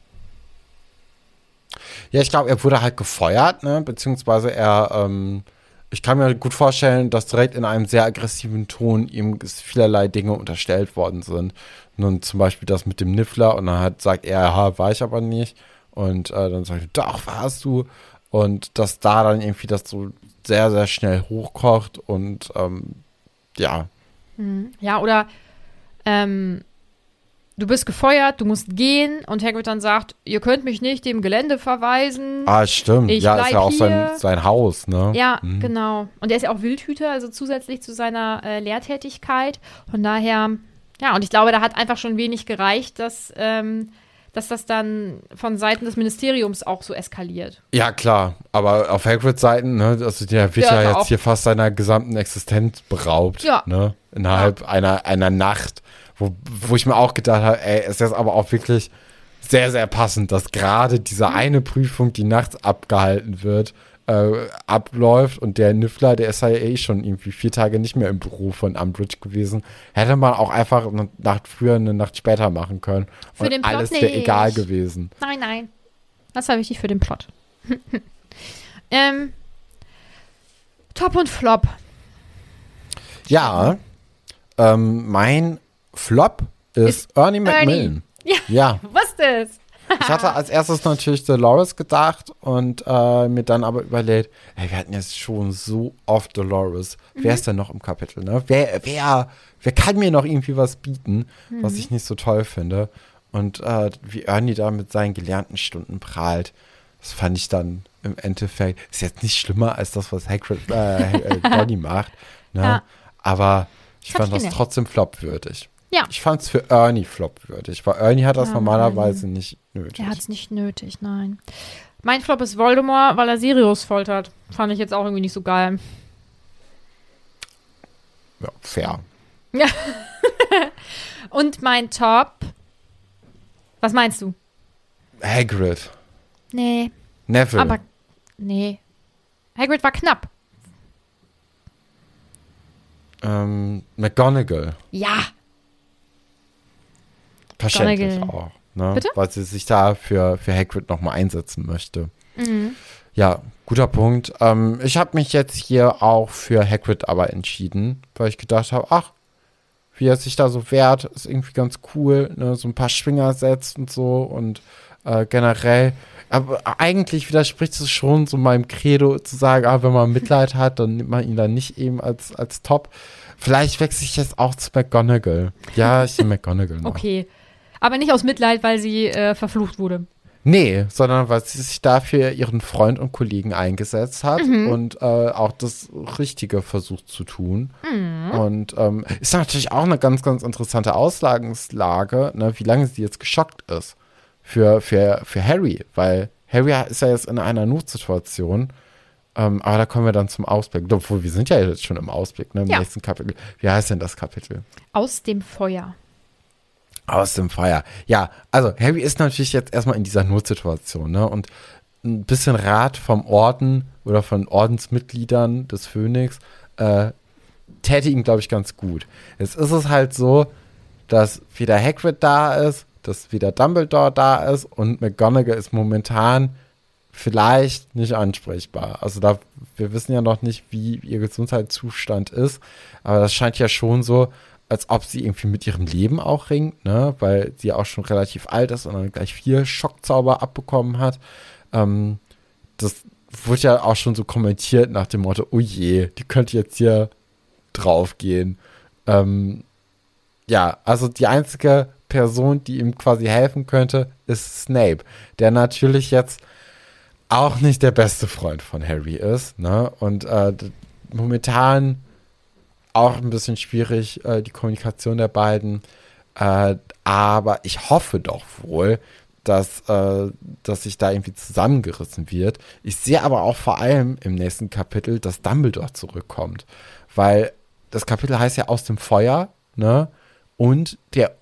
Ja, ich glaube, er wurde halt gefeuert, ne? Beziehungsweise er, ähm, ich kann mir gut vorstellen, dass direkt in einem sehr aggressiven Ton ihm vielerlei Dinge unterstellt worden sind. Nun zum Beispiel das mit dem Niffler und dann hat, sagt er, ja, war ich aber nicht. Und äh, dann sagt er, doch, warst du. Und dass da dann irgendwie das so sehr, sehr schnell hochkocht und ähm, ja, Ja, oder ähm, du bist gefeuert, du musst gehen und Hagrid dann sagt, ihr könnt mich nicht dem Gelände verweisen. Ah, stimmt. Ich ja, ist ja auch sein, hier. sein Haus, ne? Ja, Mhm. genau. Und er ist ja auch Wildhüter, also zusätzlich zu seiner äh, Lehrtätigkeit. Von daher, ja, und ich glaube, da hat einfach schon wenig gereicht, dass, ähm, dass das dann von Seiten des Ministeriums auch so eskaliert. Ja, klar. Aber auf Hagrids Seiten, ne, also der wird Ja, ja, jetzt auch. hier fast seiner gesamten Existenz beraubt. Ja. Ne? Innerhalb einer, einer Nacht. Wo, wo ich mir auch gedacht habe, ey, ist das aber auch wirklich sehr, sehr passend, dass gerade diese eine Prüfung, die nachts abgehalten wird, äh, abläuft und der Niffler, der ist ja eh schon irgendwie vier Tage nicht mehr im Büro von Umbridge gewesen. Hätte man auch einfach eine Nacht früher, eine Nacht später machen können. Für und den Plot alles wäre egal gewesen. Nein, nein. Das war wichtig für den Plot. ähm, Top und Flop. Ja, ähm, mein Flop ist, Ernie McMillan. Ja. Ja, Was das? ich hatte als erstes natürlich Dolores gedacht und äh, mir dann aber überlegt, ey, wir hatten jetzt schon so oft Dolores. Wer Mhm. ist denn noch im Kapitel? Ne? Wer, wer, wer kann mir noch irgendwie was bieten, Mhm. was ich nicht so toll finde? Und äh, wie Ernie da mit seinen gelernten Stunden prahlt, das fand ich dann im Endeffekt, ist jetzt nicht schlimmer als das, was Hagrid, äh, äh, Donny macht. Ne? Ja. Aber ich Hab fand das trotzdem flopwürdig. Ja. Ich fand es für Ernie flopwürdig, weil Ernie hat das Ja, normalerweise nicht nötig. Er hat es nicht nötig, nein. Mein Flop ist Voldemort, weil er Sirius foltert. Fand ich jetzt auch irgendwie nicht so geil. ja, fair. Und mein Top. Was meinst du? Hagrid. Nee, Neville. aber. Nee. Hagrid war knapp. ähm, McGonagall. Ja. Verständlich McGonagall. auch. Ne? Bitte? Weil sie sich da für, für Hagrid nochmal einsetzen möchte. Mhm. Ja, guter Punkt. Ähm, ich habe mich jetzt hier auch für Hagrid aber entschieden, weil ich gedacht habe, ach, wie er sich da so wehrt, ist irgendwie ganz cool. Ne? So ein paar Schwinger setzt und so und äh, generell. Aber eigentlich widerspricht es schon so meinem Credo zu sagen, ah, wenn man Mitleid hat, dann nimmt man ihn dann nicht eben als, als Top. Vielleicht wechsle ich jetzt auch zu McGonagall. Ja, ich nehme McGonagall noch. Okay. Aber nicht aus Mitleid, weil sie äh, verflucht wurde. Nee, sondern weil sie sich dafür ihren Freund und Kollegen eingesetzt hat Mhm. und äh, auch das Richtige versucht zu tun. Mhm. Und ähm, ist natürlich auch eine ganz, ganz interessante Auslagslage, ne, wie lange sie jetzt geschockt ist für, für, für Harry, weil Harry ist ja jetzt in einer Notsituation. Ähm, aber da kommen wir dann zum Ausblick. Obwohl, wir sind ja jetzt schon im Ausblick, ne, im Ja. nächsten Kapitel. Wie heißt denn das Kapitel? Aus dem Feuer. Aus dem Feuer. Ja, also Harry ist natürlich jetzt erstmal in dieser Notsituation, ne? Und ein bisschen Rat vom Orden oder von Ordensmitgliedern des Phönix äh, täte ihm, glaube ich, ganz gut. Jetzt ist es halt so, dass weder Hagrid da ist, dass weder Dumbledore da ist und McGonagall ist momentan vielleicht nicht ansprechbar. Also da, wir wissen ja noch nicht, wie ihr Gesundheitszustand ist, aber das scheint ja schon so, als ob sie irgendwie mit ihrem Leben auch ringt, ne, weil sie auch schon relativ alt ist und dann gleich vier Schockzauber abbekommen hat. Ähm, das wurde ja auch schon so kommentiert nach dem Motto, oh je, die könnte jetzt hier draufgehen. Ähm, ja, also die einzige Person, die ihm quasi helfen könnte, ist Snape, der natürlich jetzt auch nicht der beste Freund von Harry ist, ne? Und äh, momentan auch ein bisschen schwierig, äh, die Kommunikation der beiden. Äh, aber ich hoffe doch wohl, dass, äh, dass sich da irgendwie zusammengerissen wird. Ich sehe aber auch vor allem im nächsten Kapitel, dass Dumbledore zurückkommt. Weil das Kapitel heißt ja aus dem Feuer, ne? Und der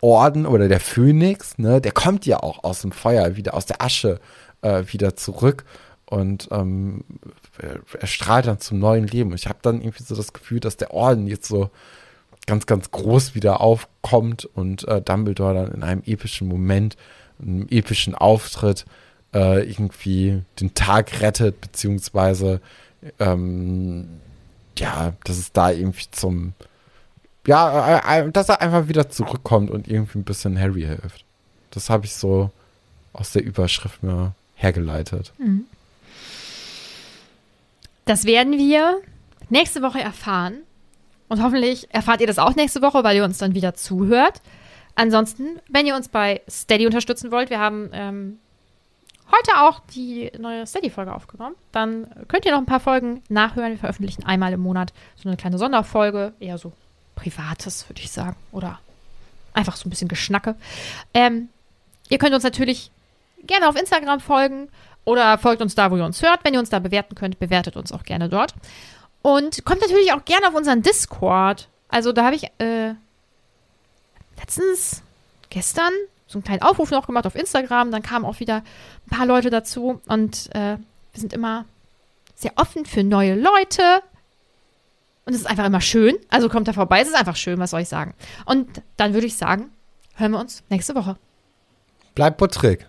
Orden oder der Phönix, ne, der kommt ja auch aus dem Feuer, wieder aus der Asche äh, wieder zurück und ähm, er strahlt dann zum neuen Leben. Ich habe dann irgendwie so das Gefühl, dass der Orden jetzt so ganz, ganz groß wieder aufkommt und äh, Dumbledore dann in einem epischen Moment, einem epischen Auftritt äh, irgendwie den Tag rettet, beziehungsweise ähm, ja, dass es da irgendwie zum ja, äh, äh, dass er einfach wieder zurückkommt und irgendwie ein bisschen Harry hilft. Das habe ich so aus der Überschrift mir hergeleitet. Mhm. Das werden wir nächste Woche erfahren. Und hoffentlich erfahrt ihr das auch nächste Woche, weil ihr uns dann wieder zuhört. Ansonsten, wenn ihr uns bei Steady unterstützen wollt, wir haben ähm, heute auch die neue Steady-Folge aufgenommen. Dann könnt ihr noch ein paar Folgen nachhören. Wir veröffentlichen einmal im Monat so eine kleine Sonderfolge, eher so Privates, würde ich sagen. Oder einfach so ein bisschen Geschnacke. Ähm, ihr könnt uns natürlich gerne auf Instagram folgen oder folgt uns da, wo ihr uns hört. Wenn ihr uns da bewerten könnt, bewertet uns auch gerne dort. Und kommt natürlich auch gerne auf unseren Discord. Also da habe ich äh, letztens, gestern, so einen kleinen Aufruf noch gemacht auf Instagram. Dann kamen auch wieder ein paar Leute dazu. Und äh, wir sind immer sehr offen für neue Leute. Und es ist einfach immer schön. Also kommt da vorbei, es ist einfach schön, was soll ich sagen. Und dann würde ich sagen, hören wir uns nächste Woche. Bleibt Patrick.